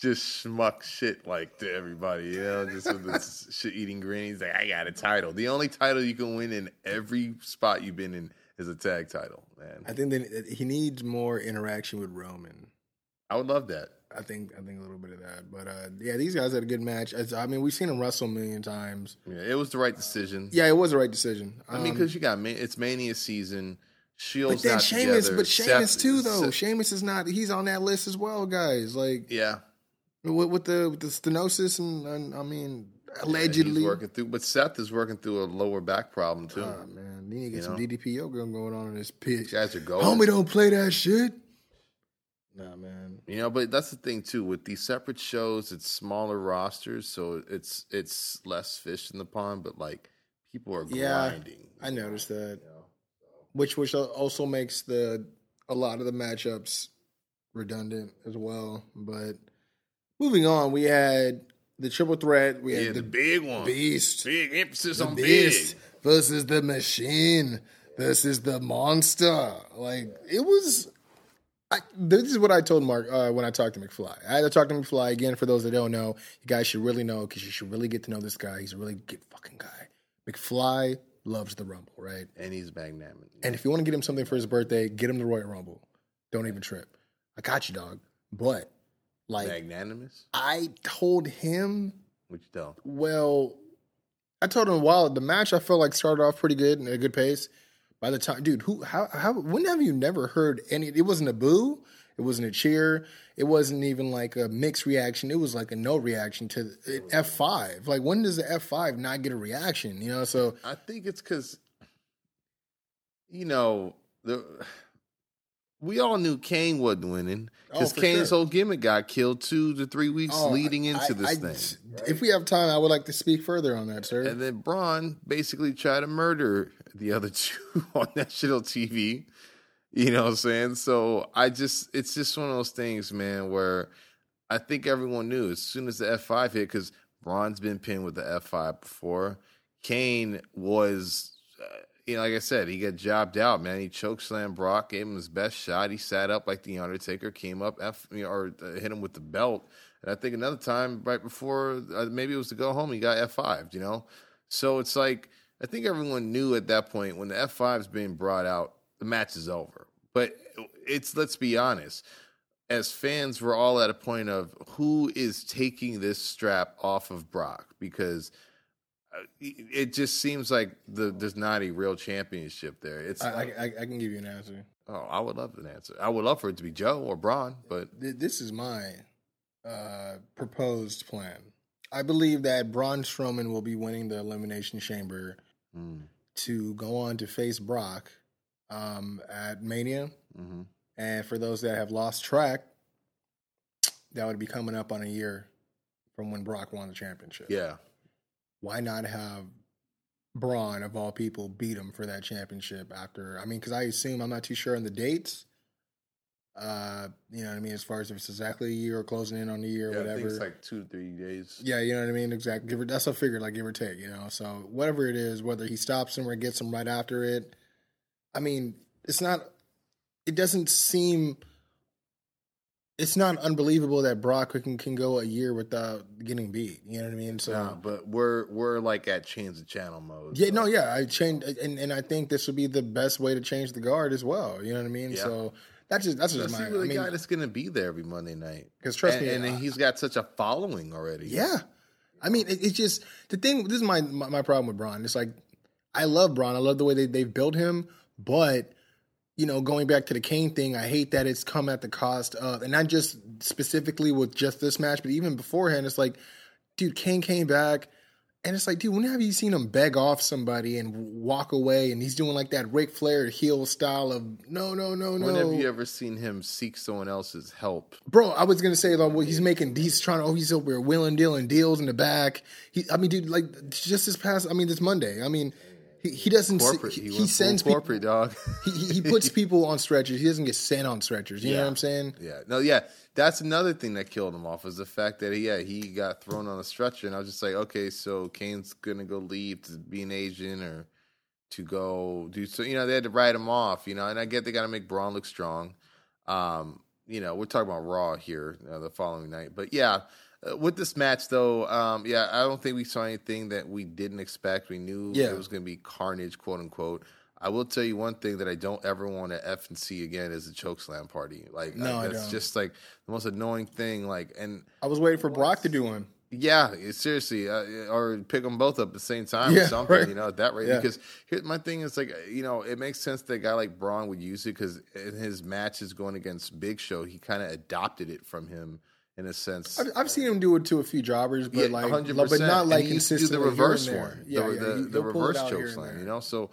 just schmuck shit like to everybody, you know, just with this <laughs> shit eating grin. He's like, I got a title. The only title you can win in every spot you've been in is a tag title, man. I think that he needs more interaction with Roman. I would love that. I think I think a little bit of that, but uh, yeah, these guys had a good match. As- I mean, we've seen them wrestle a million times. Yeah, it was the right decision. Yeah, it was the right decision. I mean, Um, because you got it's Mania season. Shields But then Sheamus, together. but Sheamus Seth- too though. Seth- Sheamus is not. He's on that list as well, guys. Like yeah, with, with the with the stenosis and, and I mean, allegedly. he's working through. But Seth is working through a lower back problem too. Ah, man, you need to get You some know? DDP yoga going on in this pitch. These guys are going. Homie, don't play that shit. Nah, man. You know, but that's the thing too. With these separate shows, it's smaller rosters, so it's it's less fish in the pond. But like people are Yeah, grinding. I noticed that. Which which also makes the a lot of the matchups redundant as well. But moving on, we had the triple threat. We Yeah, had the, the, big one. beast. Big emphasis the on beast big. versus the machine versus the monster. Like it was. I, this is what I told Mark uh, when I talked to McFly. I had to talk to McFly again. For those that don't know, you guys should really know because you should really get to know this guy. He's a really good fucking guy. McFly loves the Rumble, right? And he's magnanimous. And if you want to get him something for his birthday, get him the Royal Rumble. Don't even trip. I got you, dog. But like, magnanimous. I told him What you tell? well, I told him while the match I felt like started off pretty good and at a good pace. By the time, dude, who, how, how, when have you never heard any? It wasn't a boo, it wasn't a cheer, it wasn't even like a mixed reaction. It was like a no reaction to F five. Like when does the F five not get a reaction? You know, so I think it's because, you know, the we all knew Kane wasn't winning because Oh, Kane's sure. whole gimmick got killed two to three weeks Oh, leading into I- this thing. If we have time, I would like to speak further on that, sir. And then Braun basically tried to murder the other <laughs> two on national TV. You know what I'm saying? So I just, it's just one of those things, man, where I think everyone knew as soon as the F5 hit, because Braun's been pinned with the F5 before. Kane was, you know, like I said, he got jobbed out, man. He choke slammed Brock, gave him his best shot. He sat up like the Undertaker, came up, F, you know, or uh, hit him with the belt. And I think another time right before, uh, maybe it was to go home, he got F5'd, you know? So it's like, I think everyone knew at that point when the F5 is being brought out, the match is over. But it's, let's be honest, as fans, we're all at a point of who is taking this strap off of Brock because it just seems like the, there's not a real championship there. It's I, I, I can give you an answer. oh, I would love an answer. I would love for it to be Joe or Braun, but This is my uh, proposed plan. I believe that Braun Strowman will be winning the Elimination Chamber mm, to go on to face Brock um, at Mania. hmm And for those that have lost track, that would be coming up on a year from when Brock won the championship. yeah, Why not have Braun, of all people, beat him for that championship after? I mean, because I assume, I'm not too sure on the dates. Uh, you know what I mean? As far as if it's exactly a year or closing in on the year or Yeah, I whatever. think it's like two to three days. Yeah, you know what I mean. Exactly. Give or, that's a figure, like give or take. You know, so whatever it is, whether he stops him or gets him right after it, I mean, it's not. It doesn't seem. It's not unbelievable that Brock can can go a year without getting beat. You know what I mean? So No, but we're we're like at change the channel mode. yeah, so- no, yeah, I changed, and and I think this would be the best way to change the guard as well. You know what I mean? Yeah. So that's just that's just Especially my. with I mean, guy that's going to be there every Monday night. Because trust and, me, and I- he's got such a following already. Yeah, I mean, it, it's just the thing. This is my, my my problem with Braun. It's like I love Braun. I love the way they they've built him, but you know, going back to the Kane thing, I hate that it's come at the cost of, and not just specifically with just this match, but even beforehand. It's like, dude, Kane came back. And it's like, dude, when have you seen him beg off somebody and walk away? And he's doing like that Ric Flair heel style of no, no, no, no. When have you ever seen him seek someone else's help? Bro, I was gonna say though, well, he's making he's trying to oh he's over wheeling dealing deals in the back. He, I mean, dude, like just this past, I mean, this Monday, I mean, he, he doesn't Corporate. he, He, sends full people, corporate, dog. <laughs> he, he puts <laughs> people on stretchers. He doesn't get sent on stretchers. You know what I'm saying? Yeah, no, yeah, that's another thing that killed him off was the fact that yeah he got thrown on a stretcher, and I was just like, okay, so Kane's gonna go leave to be an agent or to go do so. You know, they had to write him off. You know, and I get they got to make Braun look strong. Um, you know, we're talking about Raw here uh, the following night, but yeah. Uh, with this match, though, um, yeah, I don't think we saw anything that we didn't expect. We knew Yeah. it was going to be carnage, quote unquote. I will tell you one thing that I don't ever want to F and see again is a choke slam party. Like, No, I that's just like the most annoying thing. Like, and I was waiting for Brock to do one. yeah, seriously, uh, or pick them both up at the same time Yeah, or <laughs> something. right. You know, at that rate. Yeah. Because here, my thing is like, you know, it makes sense that a guy like Braun would use it because in his matches going against Big Show, he kind of adopted it from him in a sense. I've, I've seen him do it to a few jobbers, but Yeah, like, 100%. but not like used do the reverse here and there. one, Yeah, the, yeah, the, he- the he'll pull it reverse choke slam. You know, so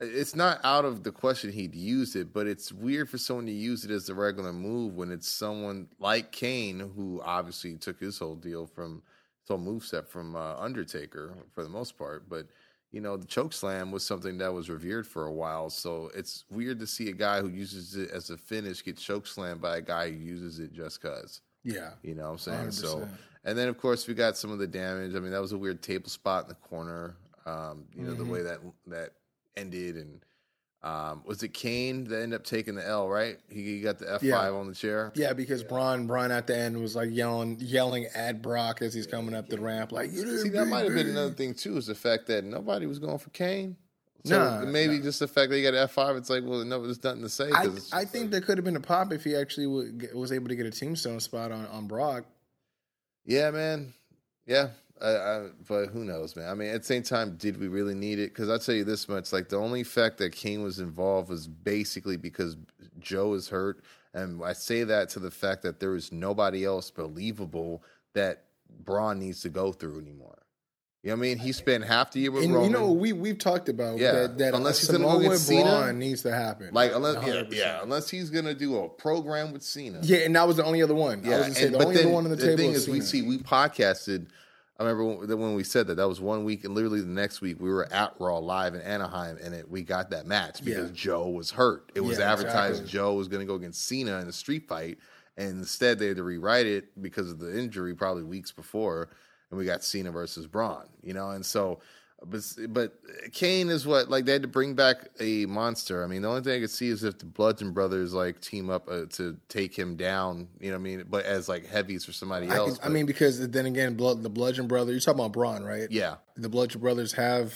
it's not out of the question he'd use it, but it's weird for someone to use it as a regular move when it's someone like Kane who obviously took his whole deal from his whole moveset from uh, Undertaker for the most part, but. You know, the choke slam was something that was revered for a while, so it's weird to see a guy who uses it as a finish get choke slammed by a guy who uses it just cause. Yeah, You know what I'm saying? So, 100%. and then of course we got some of the damage. I mean, that was a weird table spot in the corner. Um, you know, Mm-hmm. the way that that ended, and um, was it Kane that ended up taking the L? Right? He, he got the F five Yeah. on the chair. yeah, because Braun, Braun at the end was like yelling, yelling at Brock as he's coming up the ramp, like you didn't See, that might have been another thing too, is the fact that nobody was going for Kane. So Nah, maybe just the fact that he got F five, it's like, well, no, there's nothing to say. I, I think like- there could have been a pop if he actually would, was able to get a tombstone spot on, on Brock. Yeah, man. Yeah. I, I, but who knows, man? I mean, at the same time, did we really need it? Because I'll tell you this much: like the only fact that King was involved was basically because Joe is hurt, and I say that to the fact that there is nobody else believable that Braun needs to go through anymore. You know what I mean? He spent half the year with And Roman. you know, we we've talked about Yeah, that. That unless he's Samoa gonna go with Cena, Braun needs to happen. like unless yeah, 100%. yeah, unless he's gonna do a program with Cena. yeah, and that was the only other one. I was gonna say and- the but only then other one on the, table. The thing was is, we see we podcasted. I remember when, when we said that that was one week, and literally the next week we were at Raw live in Anaheim, and it, we got that match because Yeah. Joe was hurt. It was Yeah, advertised exactly. Joe was going to go against Cena in a street fight, and instead they had to rewrite it because of the injury probably weeks before, and we got Cena versus Braun. You know, and so. But but Kane is what like they had to bring back a monster. I mean, the only thing I could see is if the Bludgeon Brothers like team up uh, to take him down. You know what I mean? But as like heavies for somebody I, else. can- I mean, because then again, blood, the Bludgeon Brother. You're talking about Braun, right? yeah, The Bludgeon Brothers have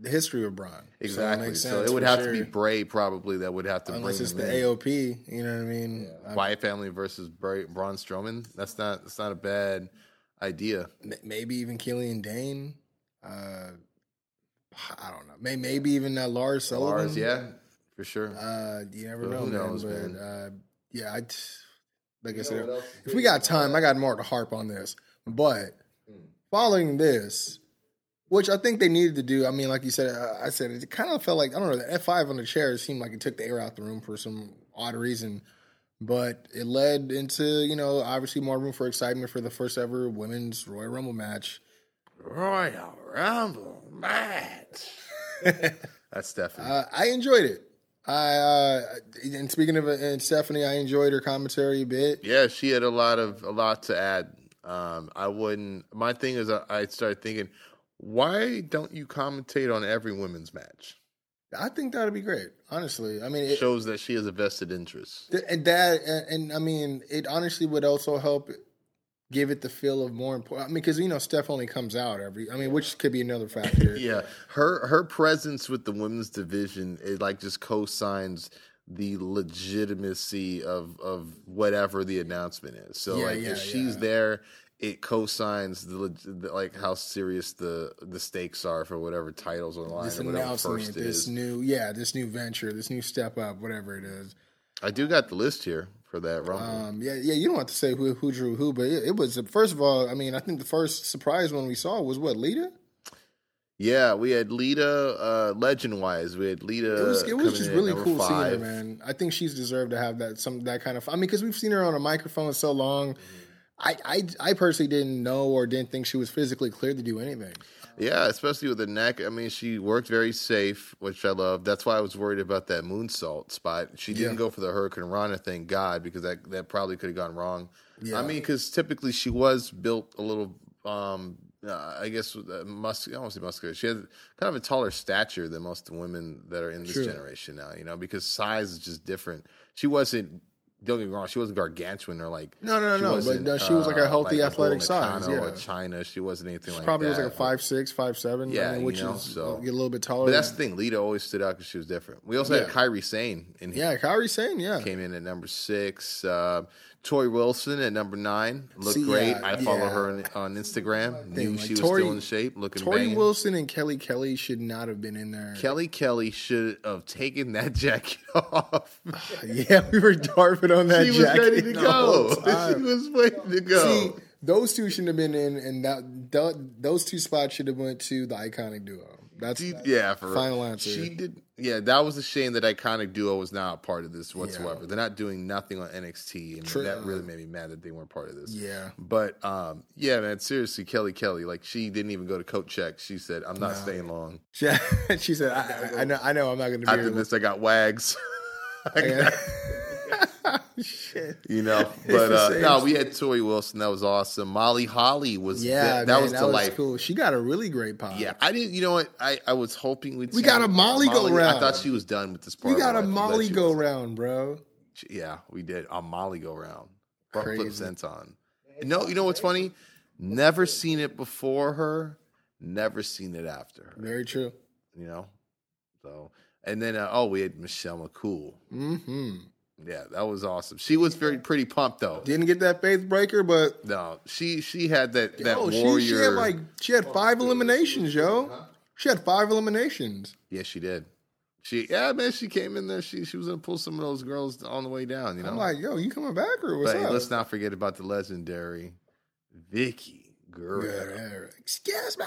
the history of Braun. exactly. So, sense it would have to be sure. Bray probably that would have to unless bring it's the in. AOP. You know what I mean? I- Wyatt family versus Bray, Braun Strowman. That's not that's not a bad idea. maybe even Killian Dain. Uh, I don't know. May, maybe even uh, Lars Sullivan. Lars, yeah, for sure. Uh, you never But know, who man. knows, but? Uh, yeah, I, like I said, if we got time, I got more to harp on this. But Hmm. following this, which I think they needed to do. I mean, like you said, uh, I said it kind of felt like I don't know. The F five on the chair seemed like it took the air out the room for some odd reason, but it led into you know obviously more room for excitement for the first ever women's Royal Rumble match. Royal Rumble match. <laughs> That's Stephanie. Uh, I enjoyed it. I uh, and speaking of it, and Stephanie, I enjoyed her commentary a bit. Yeah, she had a lot of a lot to add. Um, I wouldn't. My thing is, I, I started thinking, why don't you commentate on every women's match? I think that'd be great. Honestly, I mean, it, Shows that she has a vested interest. th- and that, and, and I mean, it honestly would also help give it the feel of more important. I mean, because you know, Steph only comes out every. I mean, which could be another factor. <laughs> Yeah, her her presence with the women's division it like just co-signs the legitimacy of of whatever the announcement is. So Yeah, like yeah, if she's yeah. there, it co-signs the, the like how serious the the stakes are for whatever titles on the line This announcement, this is. new, yeah, this new venture, this new step up, whatever it is. I do got the list here for that rumble. Um, yeah, yeah, you don't have to say who who drew who, but it, it was first of all. I mean, I think the first surprise one we saw was what Lita. yeah, we had Lita. Uh, legend wise, we had Lita. It was it was just really cool seeing her, man. I think she's deserved to have that some that kind of. I mean, because we've seen her on a microphone so long. I, I I personally didn't know or didn't think she was physically cleared to do anything. Yeah, especially with the neck. I mean, she worked very safe, which I love. That's why I was worried about that moonsault spot. She didn't Yeah. go for the Hurricanrana, thank God, because that, that probably could have gone wrong. Yeah. I mean, because typically she was built a little, um, uh, I guess, uh, muscular. I don't say muscular. She had kind of a taller stature than most of the women that are in this True. generation now, you know, because size is just different. She wasn't. Don't get me wrong. She wasn't gargantuan or like No, no, she no, but no, she was like a healthy like athletic size, yeah. Chyna. She wasn't anything like Probably that. was like a five six, five seven. Yeah, I mean, you which know, is so- a little bit taller. But that's the thing. Lita always stood out because she was different. We also had Yeah. Kairi Sane in here. yeah, Kairi saying yeah. Came in at number six. Uh, Torrie Wilson at number nine. Looked See, great. yeah, I follow yeah. her on, on Instagram. Knew like she was Torrie- still in shape, looking Torrie banging. Wilson and Kelly Kelly should not have been in there. Kelly Kelly should have taken that <laughs> jacket off. <sighs> Yeah, we were darping on that jacket. she was ready to <laughs> go. <laughs> She was waiting to go. See, those two shouldn't have been in, and that, th- those two spots should have went to the iconic duo. That's She- yeah, for real. Final answer. She did. Yeah, that was a shame that iconic duo was not part of this whatsoever. They're not doing nothing on NXT, and True. that really made me mad that they weren't part of this. Yeah. but um, yeah, man, seriously, Kelly Kelly, like she didn't even go to coat check. She said, "I'm not staying long." She, <laughs> she said, I, I, I know, I know, I'm not going to be After this, I got wags. <laughs> I got- <laughs> <laughs> Shit. you know, but uh, no, we had Torrie Wilson. That was awesome. Molly Holly was Yeah, that, that man, was that delightful. cool. She got a really great pop. Yeah, I didn't. You know what? I, I was hoping we'd. We got a Molly go round. I thought she was done with this part. we got a Molly go round, bro. Yeah, we did a Molly go round. Front flip senton. No, you know what's funny? Never seen it before her. Never seen it after her. Very true. You know. So and then uh, oh, we had Michelle McCool. hmm Yeah, that was awesome. She was very pretty pumped though. Didn't get that faith breaker, but No, she she had that that oh, warrior. she, she had like she had five eliminations, yo. She had five eliminations. yeah, she did. She yeah, man. She came in there. She she was gonna pull some of those girls on the way down. You know. I'm like, yo, you coming back or what's but hey, up? let's not forget about the legendary Vickie Guerrero. Yeah, yeah. Excuse me.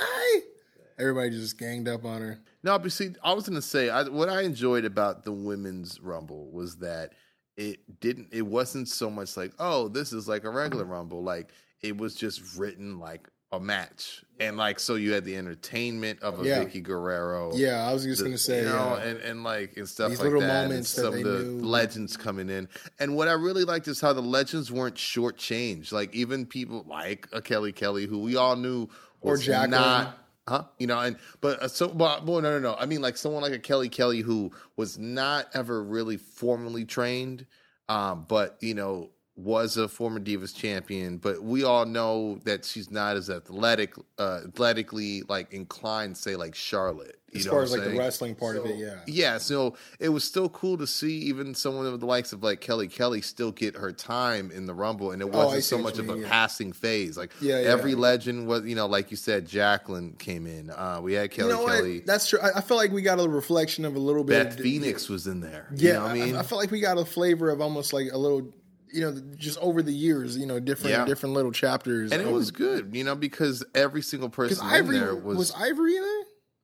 Everybody just ganged up on her. No, but see, I was going to say I, what I enjoyed about the women's rumble was that it didn't. It wasn't so much like, oh, this is like a regular rumble. Like it was just written like a match, and like so you had the entertainment of a Yeah. Vickie Guerrero. Yeah, I was just the- gonna say, you know, yeah. and, and like and stuff These like that. and moments that some they of the knew. legends coming in, and what I really liked is how the legends weren't shortchanged. Like even people like a Kelly Kelly, who we all knew Or was Jacqueline. not Huh? You know, and but uh, so, but, well, no, no, no. I mean, like someone like a Kelly Kelly who was not ever really formally trained, um, but you know, was a former Divas champion. But we all know that she's not as athletic, uh, athletically like inclined, say like Charlotte. As far as like the wrestling part of it, yeah. Yeah, so it was still cool to see even someone of the likes of like Kelly Kelly still get her time in the Rumble, and it Oh, wasn't see so much of a yeah. passing phase. Like Yeah, yeah. every legend was, you know, like you said, Jacqueline came in. Uh, we had Kelly you know Kelly. what? That's true. I, I feel like we got a reflection of a little bit. Beth of, Phoenix was in there. Yeah, you know what I mean, I, feel like we got a flavor of almost like a little, you know, just over the years, you know, different Yeah. different little chapters. and it over- was good, you know, because every single person in Ivory there was, was, Ivory in there.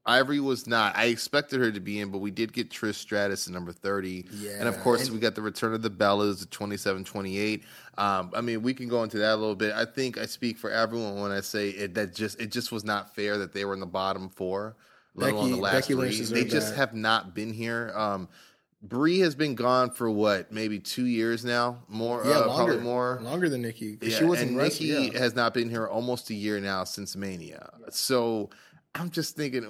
Ivory was not. I expected her to be in, but we did get Trish Stratus at number 30. and of course, and- we got the return of the Bellas at 27 28. Um, I mean, we can go into that a little bit. I think I speak for everyone when I say it, that just it just was not fair that they were in the bottom four, let alone the last Becky three. They just that. have not been here. Um, Brie has been gone for what, maybe two years now, more, Yeah, uh, longer, probably more. longer than Nikki. Yeah, she wasn't and Nikki yeah. has not been here almost a year now since Mania. So I'm just thinking,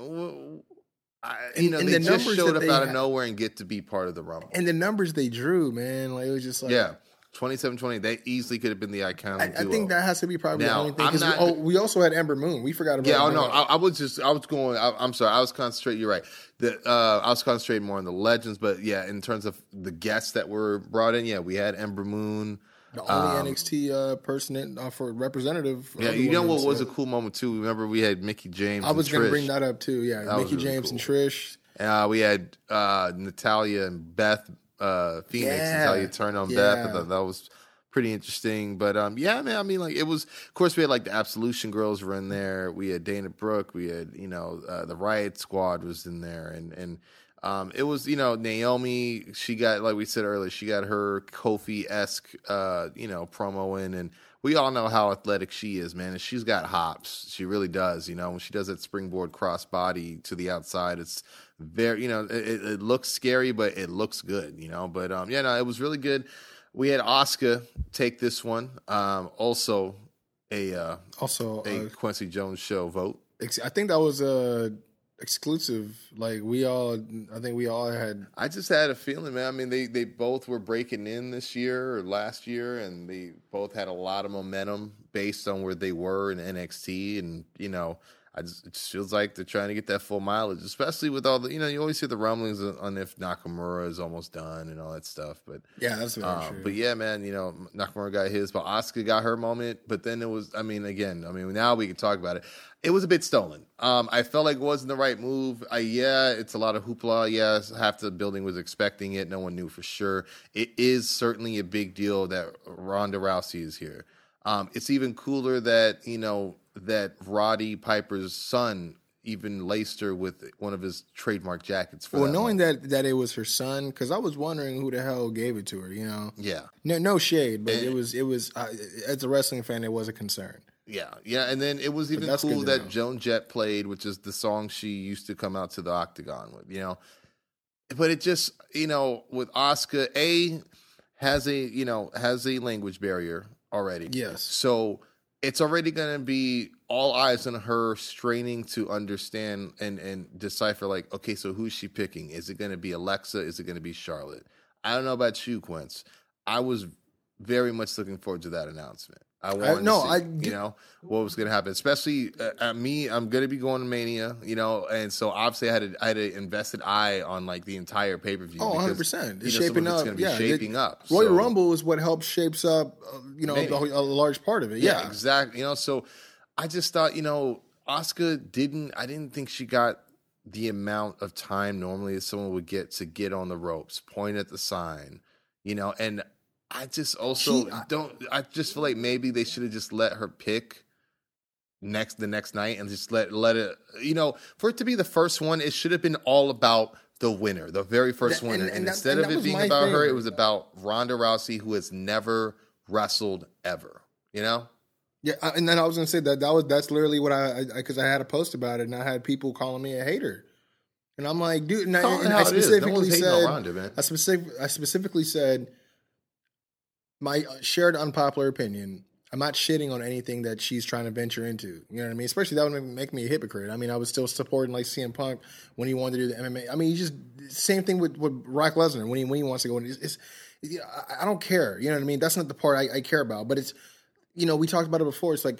I, you know, and they the just showed up out of nowhere and get to be part of the Rumble. and the numbers they drew, man, like it was just like yeah, 27 20. They easily could have been the I, iconic. I duo. think that has to be probably Now, the only thing. I'm 'cause we- oh, we also had Ember Moon. We forgot about. Yeah, oh no. I, I was just, I was going. I, I'm sorry, I was concentrating. You're right. The uh, I was concentrating more on the legends, but yeah, in terms of the guests that were brought in, yeah, we had Ember Moon. The only NXT uh, person in, uh, for representative. Yeah, you know what was a cool moment too. Remember, we had Mickie James. I was going to bring that up too. Yeah, That Mickie really James and cool. Trish. Uh, we had uh, Natalya and Beth uh, Phoenix. Yeah. Natalya turned on Beth. I thought that was pretty interesting. But um, yeah, man. I mean, like it was. Of course, we had like the Absolution girls were in there. We had Dana Brooke. We had you know uh, the Riot Squad was in there, and and. Um, it was, you know, Naomi. She got, like we said earlier, she got her Kofi esque, uh, you know, promo in, and we all know how athletic she is, man. And she's got hops. She really does. You know, when she does that springboard cross body to the outside, it's very, you know, it, it- it looks scary, but it looks good. You know, but um, yeah, no, it was really good. We had Asuka take this one. Um, also a uh, Also, a uh, Kwency Jones show vote. I think that was a exclusive. Like we all, I think we all had. I just had a feeling, man. I mean, they they both were breaking in this year or last year, and they both had a lot of momentum based on where they were in NXT, and you know. I just, it just feels like they're trying to get that full mileage, especially with all the, you know, you always hear the rumblings on if Nakamura is almost done and all that stuff. But Yeah, that's very um, true. but yeah, man, you know, Nakamura got his, but Asuka got her moment. But then it was, I mean, again, I mean, now we can talk about it. It was a bit stolen. Um, I felt like it wasn't the right move. I, yeah, it's a lot of hoopla. Yes, half the building was expecting it. No one knew for sure. It is certainly a big deal that Ronda Rousey is here. Um, it's even cooler that you know that Roddy Piper's son even laced her with one of his trademark jackets. For well, that knowing moment. that that it was her son, because I was wondering who the hell gave it to her. You know, yeah, no, no shade, but And- it was it was uh, as a wrestling fan, it was a concern. Yeah, yeah, and then it was even cool that know. Joan Jett played, which is the song she used to come out to the octagon with, you know. But it just, you know, with Asuka, a has a, you know, has a language barrier already. Yes. So it's already going to be all eyes on her, straining to understand and and decipher. Like, okay, so who's she picking? Is it going to be Alexa? Is it going to be Charlotte? I don't know about you, Quince. I was very much looking forward to that announcement. I wanted no, to see, I you know what was going to happen. Especially uh, at me, I'm going to be going to Mania, you know, and so obviously I had a, I had an invested eye on like the entire pay per view. Oh, 100 percent. It's you know, shaping it's up. be yeah, shaping it- up. Royal So- Rumble is what helps shapes up. Uh, you know, Maybe. a, large part of it. Yeah, Yeah, exactly. You know, so I just thought, you know, Asuka didn't. I didn't think she got the amount of time normally that someone would get to get on the ropes, point at the sign, you know, and I just also She- I- don't. I just feel like maybe they should have just let her pick next the next night and just let let it. You know, for it to be the first one, it should have been all about. The winner, the very first That- winner, and- and, and that- instead and of it being about her, it was about Ronda Rousey, who has never wrestled ever. You know, yeah. Uh, and then I was gonna say that that was that's literally what I because I, had a post about it and I had people calling me a hater, and I'm like, dude, and, I, and I. No specifically on said, Ronda, man. I specific, I specifically said, my shared unpopular opinion. I'm not shitting on anything that she's trying to venture into. You know what I mean? Especially that would make- me a hypocrite. I mean, I was still supporting like CM Punk when he wanted to do the MMA. I mean, he just same thing with, with Brock Lesnar when he when he wants to go. in. It's, it's yeah, I, I don't care. You know what I mean? That's not the part I, I care about. But it's you know we talked about it before. It's like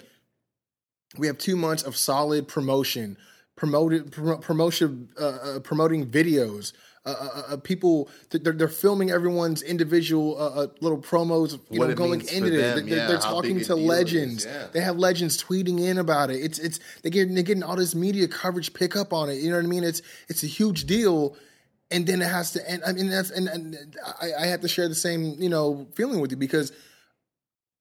we have two months of solid promotion, promoted pro- promotion, uh, uh, promoting videos. Uh, uh, uh, people they're, they're filming everyone's individual uh, uh, little promos. You What know, going into it. They're, yeah, they're talking to deal it is, legends. yeah. They have legends tweeting in about it. It's it's they get they're getting all this media coverage pick up on it. You know what I mean? It's it's a huge deal. And then it has to, end I mean that's, and, and I, I have to share the same, you know, feeling with you because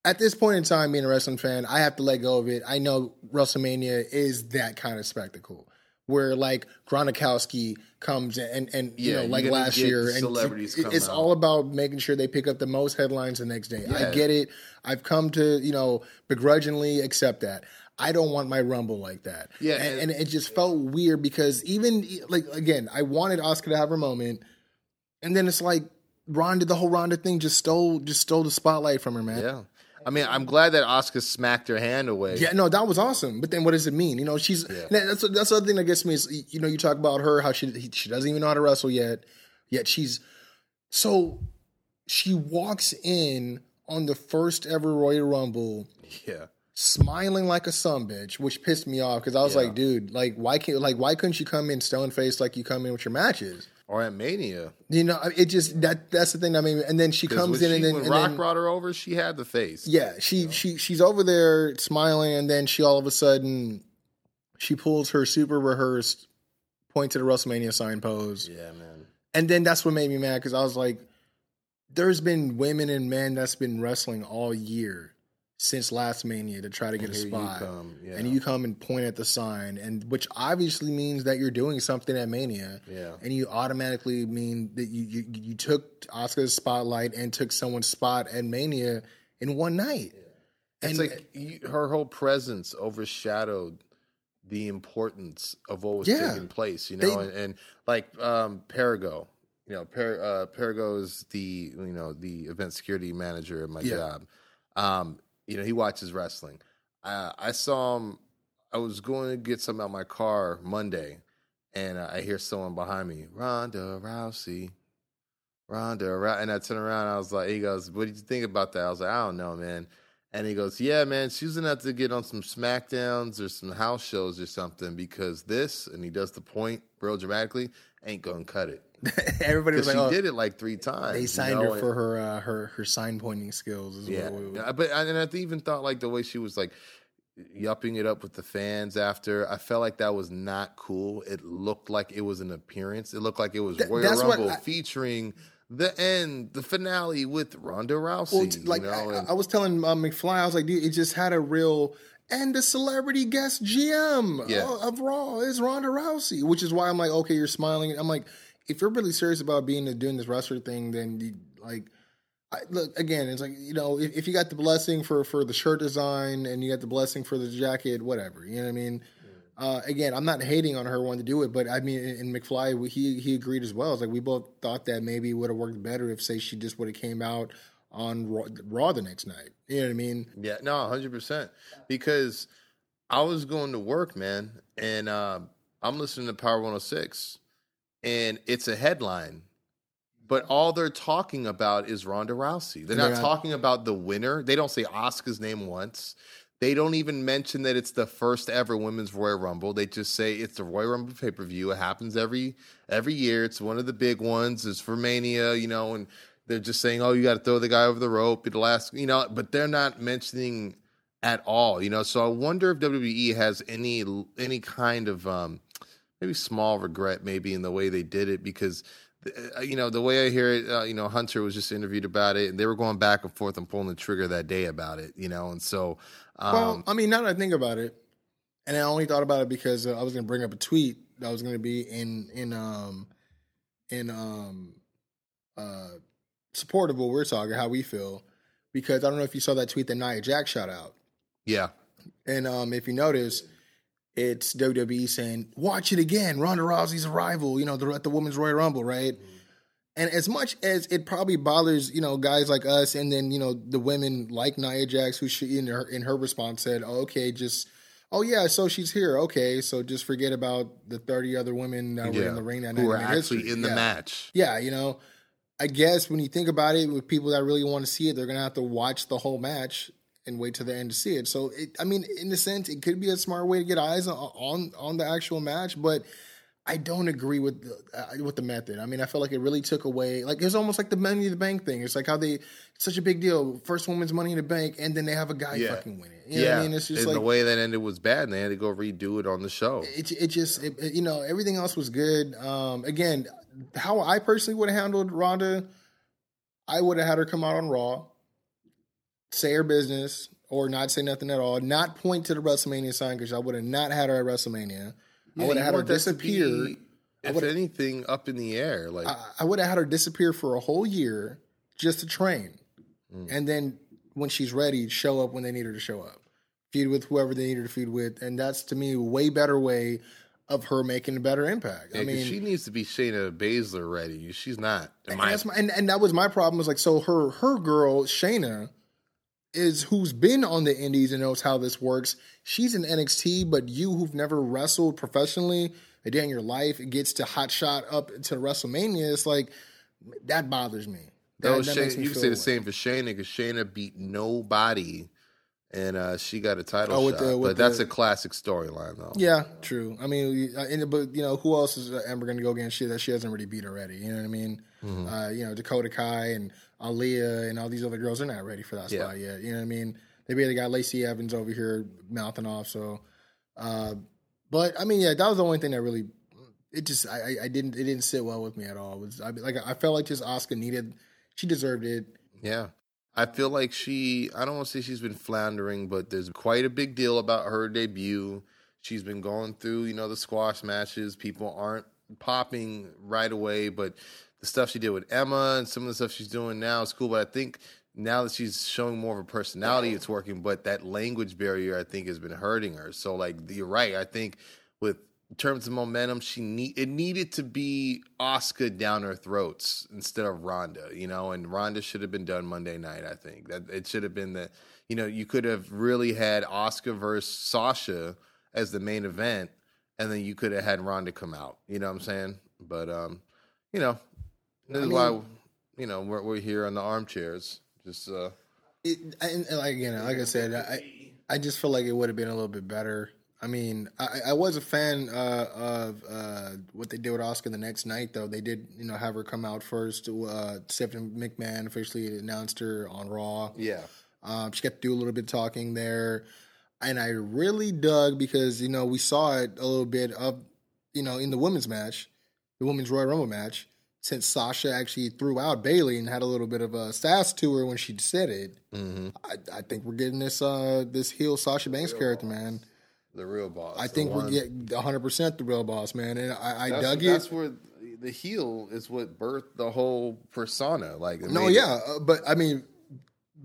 at this point in time, being a wrestling fan, I have to let go of it. I know WrestleMania is that kind of spectacle where like Gronkowski comes and and you Yeah, know you're like last year, and celebrities it's out. all about making sure they pick up the most headlines the next day. Yeah. I get it. I've come to you know begrudgingly accept that. I don't want my Rumble like that. Yeah, and, and- and it just felt weird because even like again, I wanted Asuka to have her moment. and then it's like Ronda, the whole Ronda thing just stole just stole the spotlight from her, man. Yeah. I mean, I'm glad that Asuka smacked her hand away. Yeah, no, that was awesome. But then, what does it mean? You know, she's that's that's the other thing that gets me is you know you talk about her how she she doesn't even know how to wrestle yet, yet she's so she walks in on the first ever Royal Rumble Yeah. smiling like a son bitch, which pissed me off because I was Yeah. like, dude, like why can't like why couldn't you come in stone faced like you come in with your matches? Or at Mania. You know, it just that that's the thing that made me. And then she comes in and then when and Rock then- brought her over, she had the face. Yeah, she she she's over there smiling, and then she all of a sudden she pulls her super rehearsed point to the WrestleMania sign pose, Yeah, man. and then that's what made me mad because I was like, "There's been women and men that's been wrestling all year since last Mania to try to get a here you spot, come, yeah. and you come and point at the sign, and which obviously means that you're doing something at Mania, Yeah. and you automatically mean that you you, you took Asuka's spotlight and took someone's spot at Mania in one night." It's And- like you, her whole presence overshadowed the importance of what was Yeah. taking place, you They- know, and, and like um Perigo, you know, per, uh, Perigo is the you know the event security manager at my Yeah. job. Um, you know, he watches wrestling. Uh, I saw him. I was going to get something out of my car Monday, and uh, I hear someone behind me, Ronda Rousey. Ronda, Rou-" and I turn around. I was like, he goes, "What did you think about that?" I was like, "I don't know, man." And he goes, "Yeah, man, she's gonna have to get on some Smackdowns or some house shows or something because this." And he does the point real dramatically. Ain't gonna cut it <laughs> Everybody was like, she oh, did it like three times. they you signed know, her for her uh, her her sign pointing skills. Is yeah, but and I even thought like the way she was like yupping it up with the fans after. I felt like that was not cool. It looked like it was an appearance. It looked like it was Th- Royal Rumble I- featuring the end, the finale with Ronda Rousey. Well, t- like you know, I, and- I was telling uh, McFly, I was like, dude, it just had a real and the celebrity guest GM Yeah. of, of Raw is Ronda Rousey, which is why I'm like, okay, you're smiling. I'm like, if you're really serious about being doing this wrestler thing, then you, like. I, look again. It's like you know, if, if you got the blessing for for the shirt design and you got the blessing for the jacket, whatever. You know what I mean? Uh, again, I'm not hating on her wanting to do it, but I mean, in McFly, he he agreed as well. It's like we both thought that maybe it would have worked better if, say, she just would have came out on Raw, Raw the next night. You know what I mean? Yeah, no, hundred percent. Because I was going to work, man, and uh, I'm listening to Power 106, and it's a headline, but all they're talking about is Ronda Rousey. They're They're not not- talking about the winner. They don't say Asuka's name once. They don't even mention that it's the first ever women's Royal Rumble. They just say it's the Royal Rumble pay per view. It happens every every year. It's one of the big ones. It's for Mania, you know, and they're just saying, "Oh, you got to throw the guy over the rope." It'll last, you know, but they're not mentioning at all, you know. So I wonder if WWE has any any kind of um, maybe small regret, maybe in the way they did it, because uh, you know the way I hear it, uh, you know, Hunter was just interviewed about it, and they were going back and forth and pulling the trigger that day about it, you know, and so. Um, well, I mean, now that I think about it, and I only thought about it because uh, I was going to bring up a tweet that was going to be in in um in um uh support of what we're talking, how we feel, because I don't know if you saw that tweet that Nia Jax shot out. yeah, And um, if you notice, it's WWE saying, "Watch it again." Ronda Rousey's arrival, you know, the, at the Women's Royal Rumble, right? Mm-hmm. And as much as it probably bothers, you know, guys like us, and then you know the women like Nia Jax, who she in her in her response said, oh, "Okay, just." Oh yeah, so she's here. Okay, so just forget about the thirty other women that were in the ring that who night were actually history. in the Yeah. match. Yeah, you know, I guess when you think about it, with people that really want to see it, they're gonna have to watch the whole match and wait to the end to see it. So, it, I mean, in a sense, it could be a smart way to get eyes on on, on the actual match, but I don't agree with the, uh, with the method. I mean, I feel like it really took away. Like it's almost like the Money in the Bank thing. It's like how they such a big deal. First woman's Money in the Bank, and then they have a guy Yeah. fucking win it. You know yeah, I mean? It's just and like the way that ended was bad, and they had to go redo it on the show. it, it just it, it- you know everything else was good. Um, again, how I personally would have handled Ronda, I would have had her come out on Raw, say her business, or not say nothing at all, not point to the WrestleMania sign because I would have not had her at WrestleMania. I would have had her want that to disappear. be, if anything, up in the air. Like I, I would have had her disappear for a whole year just to train, Mm. and then when she's ready, show up when they need her to show up. Feud with whoever they need her to feud with, and that's to me a way better way of her making a better impact. Yeah, I mean, she needs to be Shayna Baszler ready. She's not. and, my that's my, and, and that was my problem. Was like, so her her girl Shayna is who's been on the Indies and knows how this works. She's in NXT, but you who've never wrestled professionally a day in your life gets to hot shot up to WrestleMania. It's like that bothers me. That, No, that me you can say the same for Shayna because Shayna beat nobody, and uh, she got a title Oh, shot. the- but that's a classic storyline, though. Yeah, true. I mean, uh, and, but you know, who else is uh, Ember going to go against? She that she hasn't already beat already. You know what I mean? Mm-hmm. Uh, you know, Dakota Kai and Aliyah and all these other girls are not ready for that Yeah. spot yet. You know what I mean? Maybe They barely got Lacey Evans over here mouthing off. So, uh, but I mean, yeah, that was the only thing that really it just I, I- I didn't it didn't sit well with me at all. It was I like I felt like just Asuka needed she deserved it. Yeah. I feel like she, I don't want to say she's been floundering, but there's quite a big deal about her debut. She's been going through, you know, the squash matches. People aren't popping right away, but the stuff she did with Emma and some of the stuff she's doing now is cool. But I think now that she's showing more of a personality, it's working. But that language barrier, I think, has been hurting her. So, like, you're right. I think with terms of momentum, she need it needed to be Asuka down her throats instead of Ronda, you know, and Ronda should have been done Monday night. I think that it should have been that you know you could have really had Asuka versus Sasha as the main event, and then you could have had Ronda come out. You know what I'm saying? But um, you know, this is why you know we're we're here on the armchairs, just uh, it, and, and like, again, like I said, I I just feel like it would have been a little bit better. I mean, I, I was a fan uh, of uh, what they did with Asuka the next night, though. They did, you know, have her come out first. Uh, Stephanie McMahon officially announced her on Raw. yeah. Um, she got to do a little bit of talking there, and I really dug because you know we saw it a little bit of, you know, in the women's match, the women's Royal Rumble match. Since Sasha actually threw out Bayley and had a little bit of a sass to her when she said it, Mm-hmm. I, I think we're getting this uh this heel Sasha Banks character, man. The real boss. I think we're getting 100 percent the real boss, man. And I, I That's, dug that's it. That's where the heel is what birthed the whole persona. Like, No, yeah, uh, but I mean,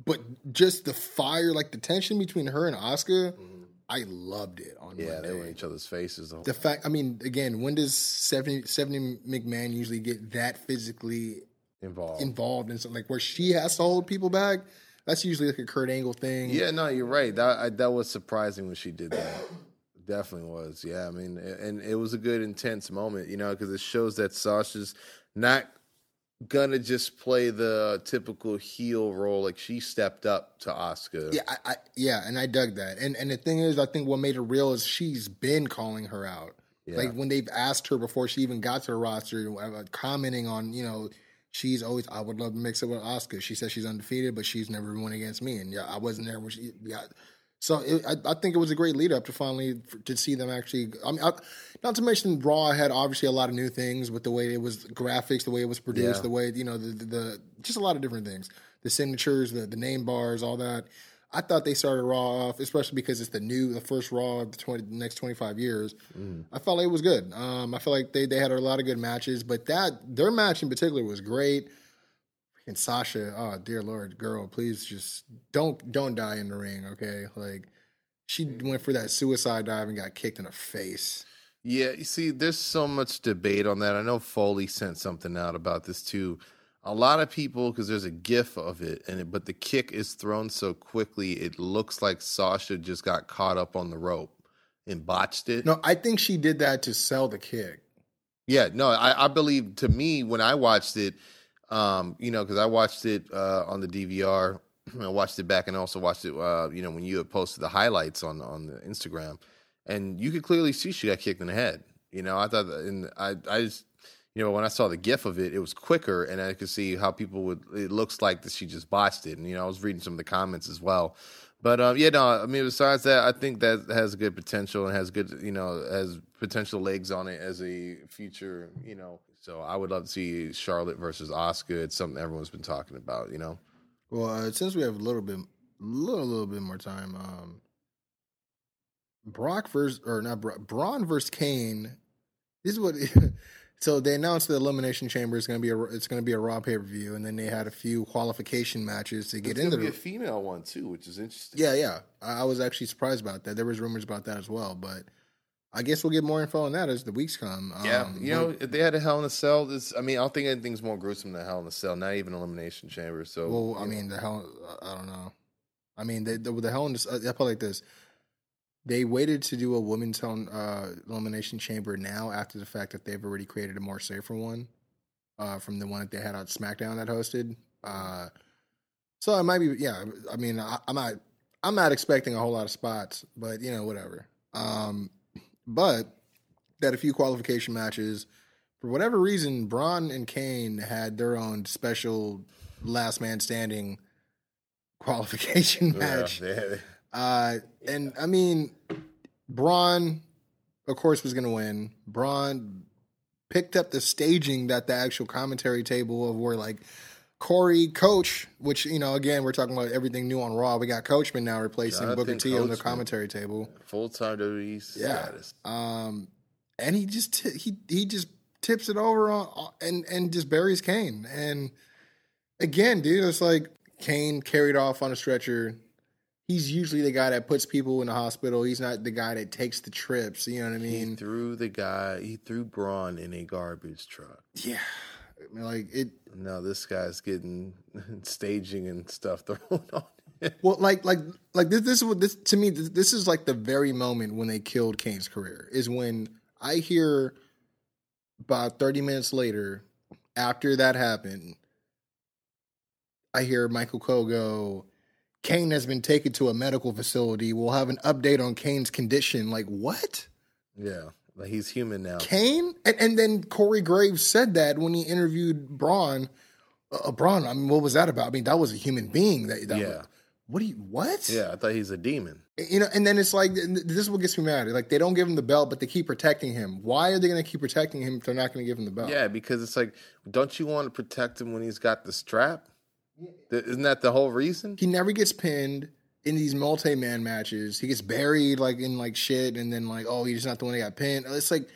but just the fire, like the tension between her and Asuka, I loved it on yeah, Monday. they were in each other's faces. The the fact, I mean, again, when does 70, Stephanie McMahon usually get that physically involved. involved in something like where she has to hold people back? That's usually like a Kurt Angle thing. yeah, no, you're right. That I, that was surprising when she did that. <coughs> Definitely was. Yeah, I mean, and it was a good intense moment, you know, because it shows that Sasha's not gonna just play the typical heel role. Like she stepped up to Asuka. Yeah, I, I, yeah, and I dug that. And and the thing is, I think what made it real is she's been calling her out. Yeah. Like when they've asked her before she even got to the roster, uh, commenting on you know. She's always. I would love to mix it with Oscar. She says she's undefeated, but she's never won against me. And yeah, I wasn't there when she. Yeah, so it, I, I think it was a great lead up to finally to see them actually. I mean, I, not to mention Raw had obviously a lot of new things with the way it was graphics, the way it was produced, Yeah. the way you know the, the, the just a lot of different things, the signatures, the the name bars, all that. I thought they started Raw off, especially because it's the new, the first Raw of the, 20, next twenty five years. I felt like it was good. Um, I felt like they they had a lot of good matches, but that their match in particular was great. And Sasha, oh dear lord, girl, please just don't don't die in the ring, okay? Like she went for that suicide dive and got kicked in the face. Yeah, you see, there's so much debate on that. I know Foley sent something out about this too. A lot of people, because there's a GIF of it, and it, but the kick is thrown so quickly, it looks like Sasha just got caught up on the rope and botched it. No, I think she did that to sell the kick. Yeah, no, I, I believe to me when I watched it, um, you know, because I watched it uh, on the DVR, <clears throat> I watched it back and also watched it, uh, you know, when you had posted the highlights on on the Instagram, and you could clearly see she got kicked in the head. You know, I thought, and I, I just, you know, when I saw the GIF of it, it was quicker, and I could see how people would. It looks like that she just botched it, and you know, I was reading some of the comments as well. But uh, yeah, no, I mean, besides that, I think that has good potential and has good, you know, has potential legs on it as a future, you know. So I would love to see Charlotte versus Asuka. It's something everyone's been talking about, you know. Well, uh, since we have a little bit, little little bit more time, um, Brock versus or not Bra- Braun versus Kane. This is what. <laughs> so they announced the Elimination Chamber is going to be a it's going to be a Raw pay per view, and then they had a few qualification matches to get It's into the. a female one too, which is interesting. Yeah, yeah. I, I was actually surprised about that. There was rumors about that as well, but I guess we'll get more info on that as the weeks come. Yeah, Um, you know, if they had a Hell in a Cell, this I mean, I don't think anything's more gruesome than Hell in a Cell. Not even Elimination Chamber. So, Well, I mean, the hell, I don't know. I mean, the, the, the hell in this, I put it like this. They waited to do a women's hell, uh, elimination chamber now after the fact that they've already created a more safer one uh, from the one that they had on SmackDown that hosted. Uh, so it might be, yeah. I mean, I, I'm not, I'm not expecting a whole lot of spots, but you know, whatever. Um, but that a few qualification matches. For whatever reason, Braun and Kane had their own special last man standing <laughs> qualification yeah, match. they Uh, and I mean, Braun, of course, was going to win. Braun picked up the staging that the actual commentary table of where like Corey, Coach, which you know, again, we're talking about everything new on Raw. We got Coachman now replacing Jonathan Booker T on the commentary table. full time WWE Yeah. Um, and he just ti he he just tips it over on and and just buries Kane. And again, dude, it's like Kane carried off on a stretcher. He's usually the guy that puts people in the hospital. He's not the guy that takes the trips. You know what I mean? He threw the guy. He threw Braun in a garbage truck. Yeah, I mean, like it. Now this guy's getting <laughs> staging and stuff <laughs> thrown on. him. Well, like like like this. This is what this to me. This, this is like the very moment when they killed Kane's career. Is when I hear about thirty minutes later, after that happened, I hear Michael Cole go. Kane has been taken to a medical facility. We'll have an update on Kane's condition. Like what? Yeah, like he's human now. Kane? And, and then Corey Graves said that when he interviewed Braun. Uh, Braun, I mean, what was that about? I mean, that was a human being. That, that Yeah. what do you what? Yeah, I thought he's a demon. You know, and then it's like this is what gets me mad. Like they don't give him the belt, but they keep protecting him. Why are they going to keep protecting him if they're not going to give him the belt? Yeah, because it's like, don't you want to protect him when he's got the strap? Isn't that the whole reason? he never gets pinned in these multi-man matches. He gets buried like in like shit, and then like oh he's not the one that got pinned. It's like,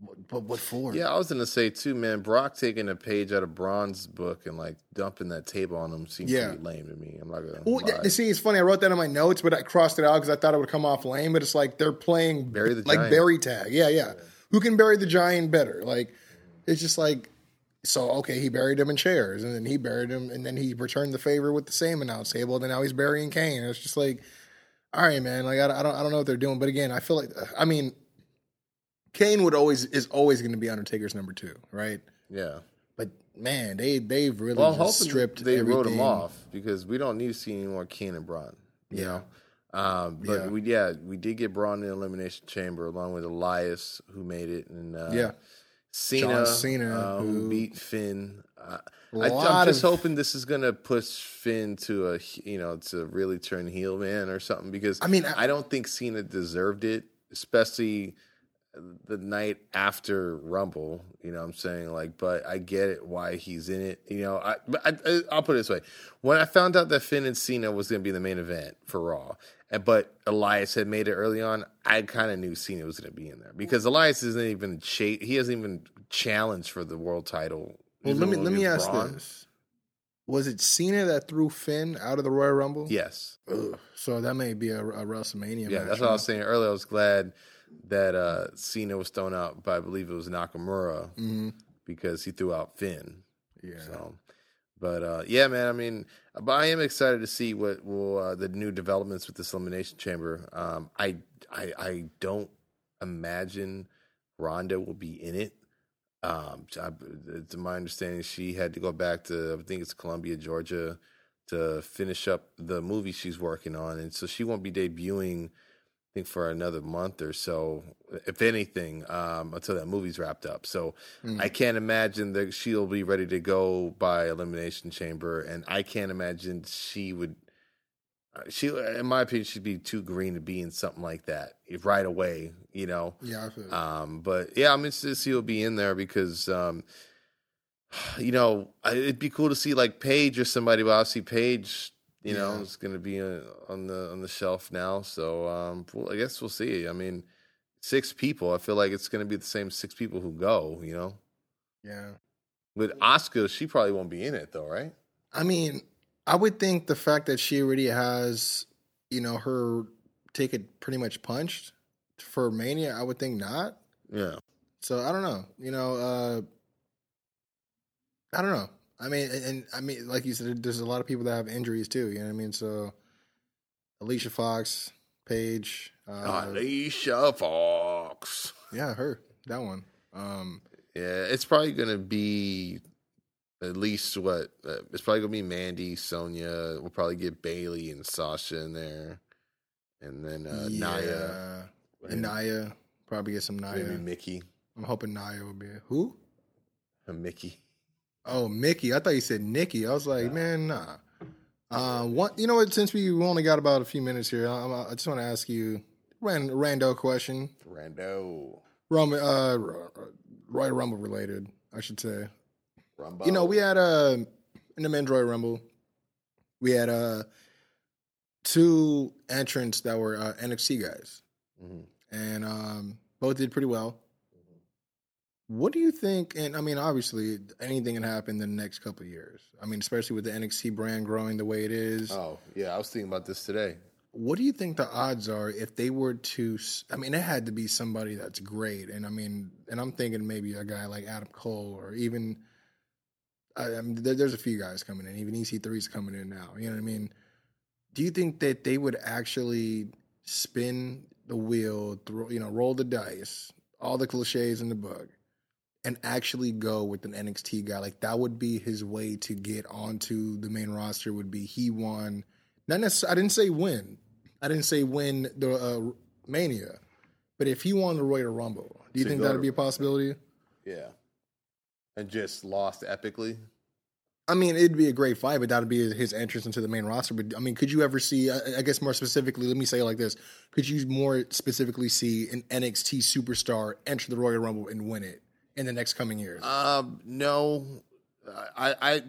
what, but what for? Yeah, I was gonna say too, man. Brock taking a page out of Braun's book and like dumping that table on him seems Yeah. pretty lame to me. I'm not gonna. Well, lie. see, it's funny. I wrote that in my notes, but I crossed it out because I thought it would come off lame. But it's like they're playing Bury the like giant. bury tag. Yeah, yeah. Who can bury the giant better? Like it's just like so. Okay, he buried him in chairs, and then he buried him, and then he returned the favor with the same announce table. And then now he's burying Kane. It's just like, all right, man. Like I, I don't, I don't know what they're doing. But again, I feel like, I mean, Kane would always is always going to be Undertaker's number two, right? yeah. But man, they they've really Well, stripped. they wrote him off because we don't need to see any more Kane and Braun. You Yeah. know. Um, but Yeah. we yeah we did get Braun in the elimination chamber along with Elias who made it and uh, Yeah. Cena, John Cena, uh, who, beat Finn. I, I'm just of- hoping this is gonna push Finn to a you know to really turn heel man or something because I mean, I- I don't think Cena deserved it, especially the night after Rumble. You know what I'm saying? Like, but I get it why he's in it. You know, I, but I, I'll put it this way: when I found out that Finn and Cena was going to be the main event for Raw, but Elias had made it early on, I kind of knew Cena was going to be in there because Elias isn't even cha- he hasn't even challenged for the world title. Well, let me let me ask Braun. this: Was it Cena that threw Finn out of the Royal Rumble? Yes. Ugh. So that may be a, a WrestleMania. Yeah, match, that's what I was saying earlier. I was glad that uh, Cena was thrown out but I believe it was Nakamura Mhm. because he threw out Finn. Yeah. So, but uh, yeah, man. I mean, but I am excited to see what will uh, the new developments with this elimination chamber. Um, I, I I don't imagine Ronda will be in it. Um, I, to my understanding, she had to go back to I think it's Columbia, Georgia, to finish up the movie she's working on, and so she won't be debuting. Think for another month or so, if anything, um, until that movie's wrapped up. So I can't imagine that she'll be ready to go by Elimination Chamber, and I can't imagine she would. uh, She, in my opinion, she'd be too green to be in something like that right away. You know, Yeah, I feel um, but yeah, I'm interested to see who'll be in there because, um, <sighs> you know, it'd be cool to see like Paige or somebody. But obviously, Paige, you know, it's going to be uh, on the on the shelf now. So um, well, I guess we'll see. I mean, six people. I feel like it's going to be the same six people who go. You know, yeah. with Asuka, she probably won't be in it though, right? I mean, I would think the fact that she already has, you know, her ticket pretty much punched for Mania, I would think not. Yeah. So I don't know. You know, uh I don't know. I mean, and, and I mean, like you said, there's a lot of people that have injuries too. You know what I mean? So Alicia Fox, Paige, uh, Alicia Fox. yeah, her that one. Um, Yeah, it's probably gonna be at least what uh, it's probably gonna be Mandy, Sonya. We'll probably get Bayley and Sasha in there, and then uh, Naya, and Naya probably get some Naya. maybe Mickie, I'm hoping Naya will be who? uh, Mickie. Oh, Mickie. I thought you said Nikki. I was like, man, nah. Uh, what? You know what? Since we only got about a few minutes here, I, I just want to ask you ran, rando question. Rando, Roman, uh, Royal Rumble related, I should say. Rumbo. You know, we had uh in the men's Royal Rumble, we had uh two entrants that were uh, NXT guys, Mhm. and um both did pretty well. What do you think? And I mean, obviously, anything can happen in the next couple of years. I mean, especially with the NXT brand growing the way it is. Oh yeah, I was thinking about this today. What do you think the odds are if they were to? I mean, it had to be somebody that's great, and I mean, and I'm thinking maybe a guy like Adam Cole or even. I, I mean, there, there's a few guys coming in. Even EC3's coming in now. You know what I mean? Do you think that they would actually spin the wheel, throw, you know, roll the dice, all the cliches in the book, and actually go with an NXT guy? Like that would be his way to get onto the main roster. Would be he won. Not necessarily. I didn't say win. I didn't say win the uh, Mania, but if he won the Royal Rumble, do you To think that'd be a possibility? Yeah, and just lost epically. I mean, it'd be a great fight, but that'd be his entrance into the main roster. But I mean, could you ever see? I I guess more specifically, let me say it like this: Could you more specifically see an NXT superstar enter the Royal Rumble and win it in the next coming years? Um, no, I, I,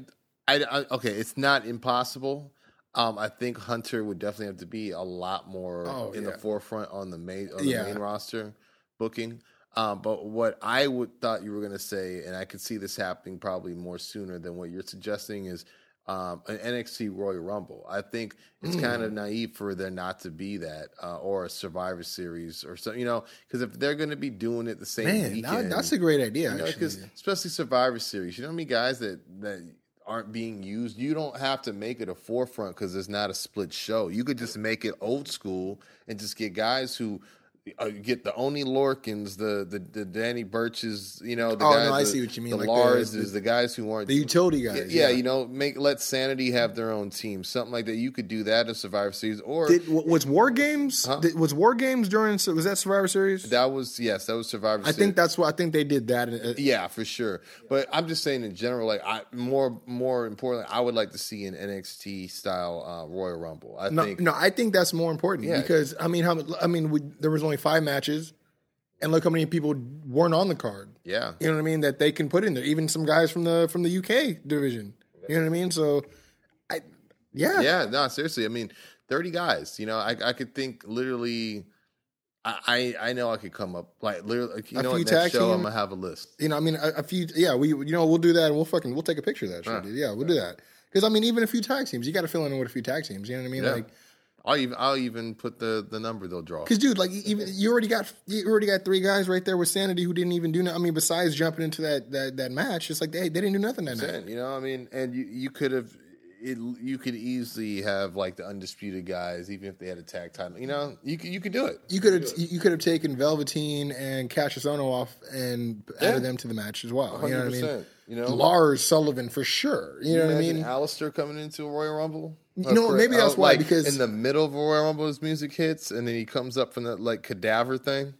I, I, okay, it's not impossible. Um, I think Hunter would definitely have to be a lot more Oh, in yeah. the forefront on the main on the Yeah. main roster booking. Um, but what I would thought you were going to say, and I could see this happening probably more sooner than what you're suggesting, is um, an NXT Royal Rumble. I think it's kind Mm. of naive for there not to be that, uh, or a Survivor Series or something. You know, because if they're going to be doing it the same Man, weekend, that, that's a great idea. you know, because especially Survivor Series, you know how many guys that that aren't being used. You don't have to make it a forefront because it's not a split show. You could just make it old school and just get guys who. Uh, get the Oney Lorcans, the the, the Danny Burches, you know. The Oh, guys, no, I the- see what you mean, The like Lars, the- is the guys who aren't the utility guys, yeah, yeah. you know, make let Sanity have their own team, something like that. You could do that in Survivor Series, or Did, was War Games? Huh? Did, was War Games during? Was that Survivor Series? that was yes, that was Survivor. I Series. think that's what I think they did that. uh, Yeah, for sure. But I'm just saying in general, like I more more importantly, I would like to see an NXT style uh, Royal Rumble. I No, think no, I think that's more important Yeah. because I mean, how I mean, we, there was only five matches, and look how many people weren't on the card. yeah. You know what I mean? That they can put in there, even some guys from the from the UK division. You know what I mean? So, I yeah, Yeah, no, seriously. I mean, 30 guys, you know, I I could think literally I I, know I could come up like literally you A know few what next show I'm gonna have a list. You know, I mean, a, a few. Yeah, we you know we'll do that. and We'll fucking we'll take a picture of that. Shit, Huh. Yeah, we'll do that. Because I mean, even a few tag teams, you got to fill in with a few tag teams. You know what I mean? Yeah. Like, I'll even I'll even put the the number they'll draw. because dude, like even you already got you already got three guys right there with Sanity who didn't even do. no- I mean, besides jumping into that that that match, it's like they they didn't do nothing that night. You know, I mean, and you you could have. It, you could easily have like the undisputed guys, even if they had a tag title. You know, you could you could do it. You could have you could have taken Velveteen and Kassius Ohno off and added them to the match as well. You know what I mean? 100%, you know? Lars Sullivan for sure. You know what I mean? Aleister coming into a Royal Rumble. You know, maybe that's why, like, because- in the middle of a Royal Rumble, his music hits, and then he comes up from that like cadaver thing.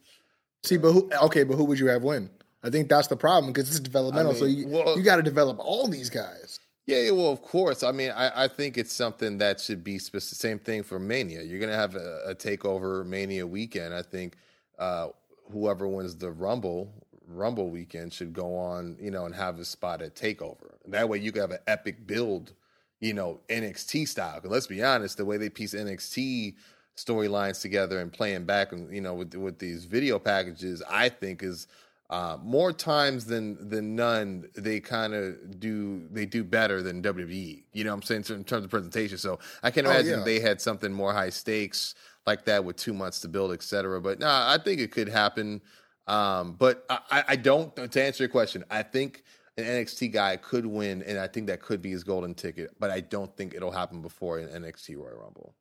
See, but who? Okay, but who would you have win? I think that's the problem because it's developmental. I so you well- you got to develop all these guys. Yeah, yeah, well, of course. I mean, I, I think it's something that should be spec- same thing for Mania. You're gonna have a, a takeover Mania weekend. I think uh, whoever wins the Rumble Rumble weekend should go on, you know, and have a spot at Takeover. That way, you could have an epic build, you know, NXT style. 'Cause let's be honest, the way they piece NXT storylines together and playing back, and you know, with with these video packages, I think is uh, more times than than none, they kind of do they do better than WWE. You know what I'm saying in terms of presentation. So I can Oh, imagine yeah. they had something more high stakes, like that with two months to build, etc. But no, I think it could happen. Um, but I, I- don't. To answer your question, I think an NXT guy could win, and I think that could be his golden ticket. But I don't think it'll happen before an NXT Royal Rumble.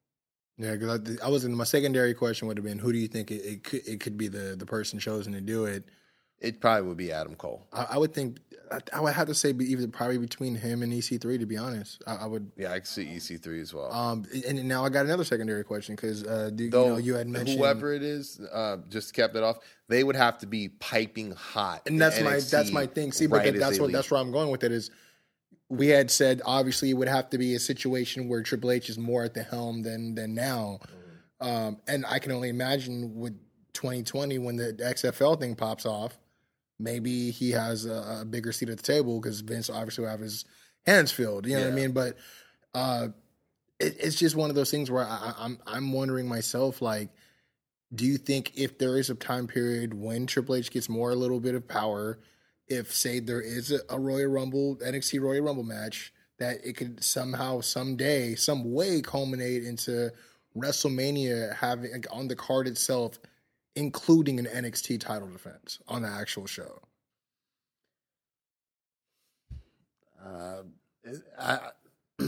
Yeah, because I, I was in my secondary question would have been who do you think it, it could it could be the the person chosen to do it? It probably would be Adam Cole. I, I would think I, I would have to say be either probably between him and EC3 to be honest. I, I would. Yeah, I can see EC3 as well. Um, and now I got another secondary question because uh, you know you had mentioned whoever it is, uh, just cap that off, they would have to be piping hot. and that's my NXT that's my thing. See, but right that, that's what leave. that's where I'm going with it is. We had said obviously it would have to be a situation where Triple H is more at the helm than than now, um, and I can only imagine with 2020 when the XFL thing pops off, maybe he has a, a bigger seat at the table because Vince obviously will have his hands filled. You know what I mean? But uh, it, it's just one of those things where I, I- I'm I'm wondering myself like do you think if there is a time period when Triple H gets more a little bit of power, if say there is a, a Royal Rumble NXT Royal Rumble match, that it could somehow someday some way culminate into WrestleMania having like, on the card itself, including an NXT title defense on the actual show. Uh, I, <clears throat>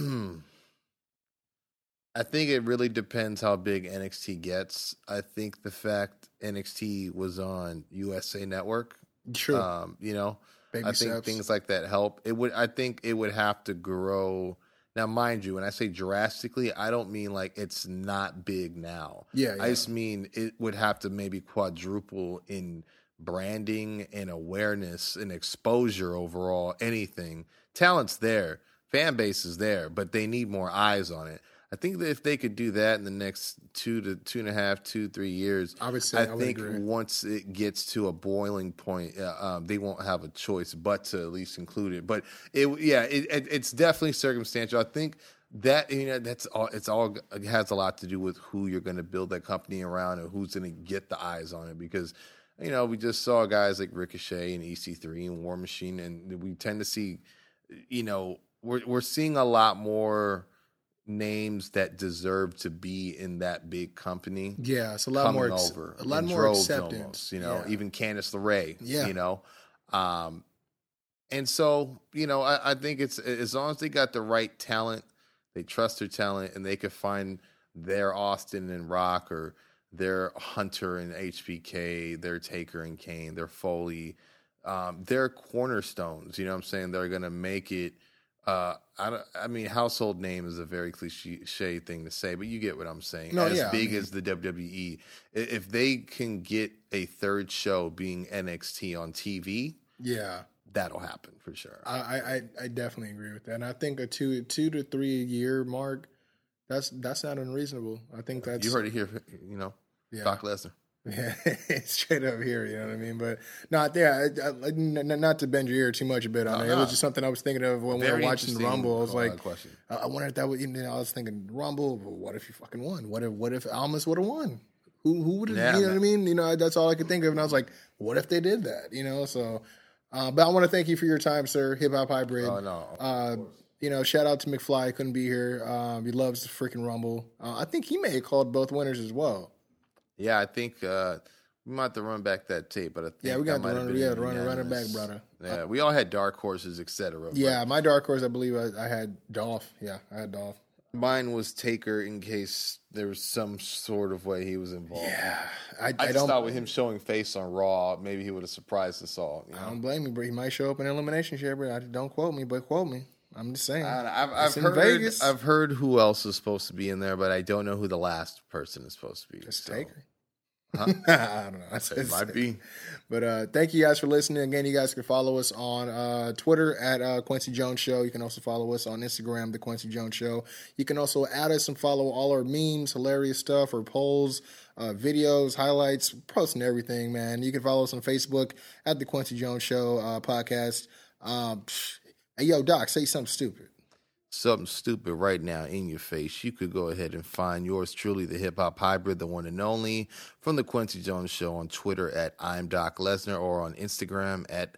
I think it really depends how big NXT gets. I think the fact NXT was on USA Network, True, um, you know, baby I think steps. things like that help. It would. I think it would have to grow. Now, mind you, when I say drastically, I don't mean like it's not big now. Yeah, I just mean it would have to maybe quadruple in branding and awareness and exposure overall. Anything, talent's there, fan base is there, but they need more eyes on it. I think that if they could do that in the next two to two and a half, two three years, I would say I I would think agree. once it gets to a boiling point, uh, um, they won't have a choice but to at least include it. But it, yeah, it, it, it's definitely circumstantial. I think that you know that's all. It's all it has a lot to do with who you're going to build that company around and who's going to get the eyes on it. Because you know we just saw guys like Ricochet and EC3 and War Machine, and we tend to see, you know, we're we're seeing a lot more names that deserve to be in that big company yeah, it's a lot more ex- over a lot more acceptance. almost, you know, Yeah. even Candice LeRae, Yeah. you know. Um, and so, you know, I, I think it's as long as they got the right talent, they trust their talent, and they could find their Austin and Rock or their Hunter and HBK, their Taker and Kane, their Foley, um, their cornerstones. You know what I'm saying? They're going to make it. Uh, I, don't, I mean, household name is a very cliche thing to say, but you get what I'm saying. No, as yeah, I big mean- as the WWE, if they can get a third show being NXT on TV, Yeah, that'll happen for sure. I, I I- I definitely agree with that. And I think a two two to three year mark, that's that's not unreasonable. I think that's you heard it here, you know, Yeah. Brock Lesnar. Yeah, <laughs> straight up here, you know what I mean. But not there. I, I, n- n- not to bend your ear too much a bit on No, it. It no. was just something I was thinking of when we were watching the Rumble. I was uh, like, question. I, I wonder if that would. You know, I was thinking Rumble. What if you fucking won? What if what if Almas would have won? Who who would have? Yeah, you know man. what I mean? You know, that's all I could think of. And I was like, what if they did that? You know, so. Uh, but I want to thank you for your time, sir. Hip hop hybrid. Oh no, Uh, you know, shout out to McFly. Couldn't be here. Um, he loves the freaking Rumble. Uh, I think he may have called both winners as well. Yeah, I think uh, we might have to run back that tape, but I think Yeah, we got to run. been We got to run, run it back, brother. Yeah, we all had dark horses, etc. Yeah, my dark horse, I believe I, I had Dolph. Yeah, I had Dolph. mine was Taker in case there was some sort of way he was involved. Yeah, I, I, I, just don't. thought with him showing face on Raw, maybe he would have surprised us all. You know? I don't blame you, but he might show up in elimination chamber. I don't quote me, but quote me. I'm just saying. I, I've, I've heard Vegas. I've heard who else is supposed to be in there, but I don't know who the last person is supposed to be. It's so. Taker. <laughs> I don't know. That's- It might be. But uh, thank you guys for listening. Again, you guys can follow us on uh, Twitter at uh, Kwency Jones Show. You can also follow us on Instagram, The Kwency Jones Show. You can also add us and follow all our memes, hilarious stuff, or polls, uh, videos, highlights, posting everything, man. You can follow us on Facebook at The Kwency Jones Show uh, podcast. Um, hey, yo, Doc, say something stupid. Something stupid right now in your face, you could go ahead and find yours truly, the hip hop hybrid, the one and only, from the Kwency Jones Show on Twitter at I'm Doc Lesnar or on Instagram at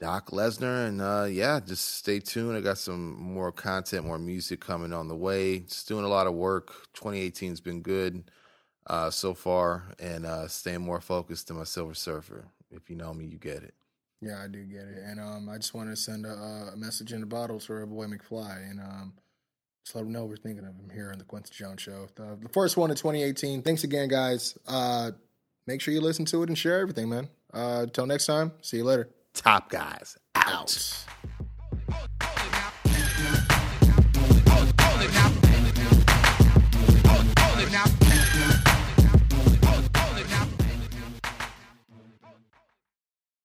Doc Lesnar. And uh, yeah, just stay tuned. I got some more content, more music coming on the way. Just doing a lot of work. 2018's been good. uh, so far, and uh, staying more focused to my Silver Surfer. If you know me, you get it. Yeah, I do get it. And um, I just wanted to send a, a message in the bottle to our boy McFly and um, just let him know we're thinking of him here on the Kwency Jones Show. The, the first one in 2018. Thanks again, guys. Uh, make sure you listen to it and share everything, man. Uh, until next time, see you later. Top guys out. Out.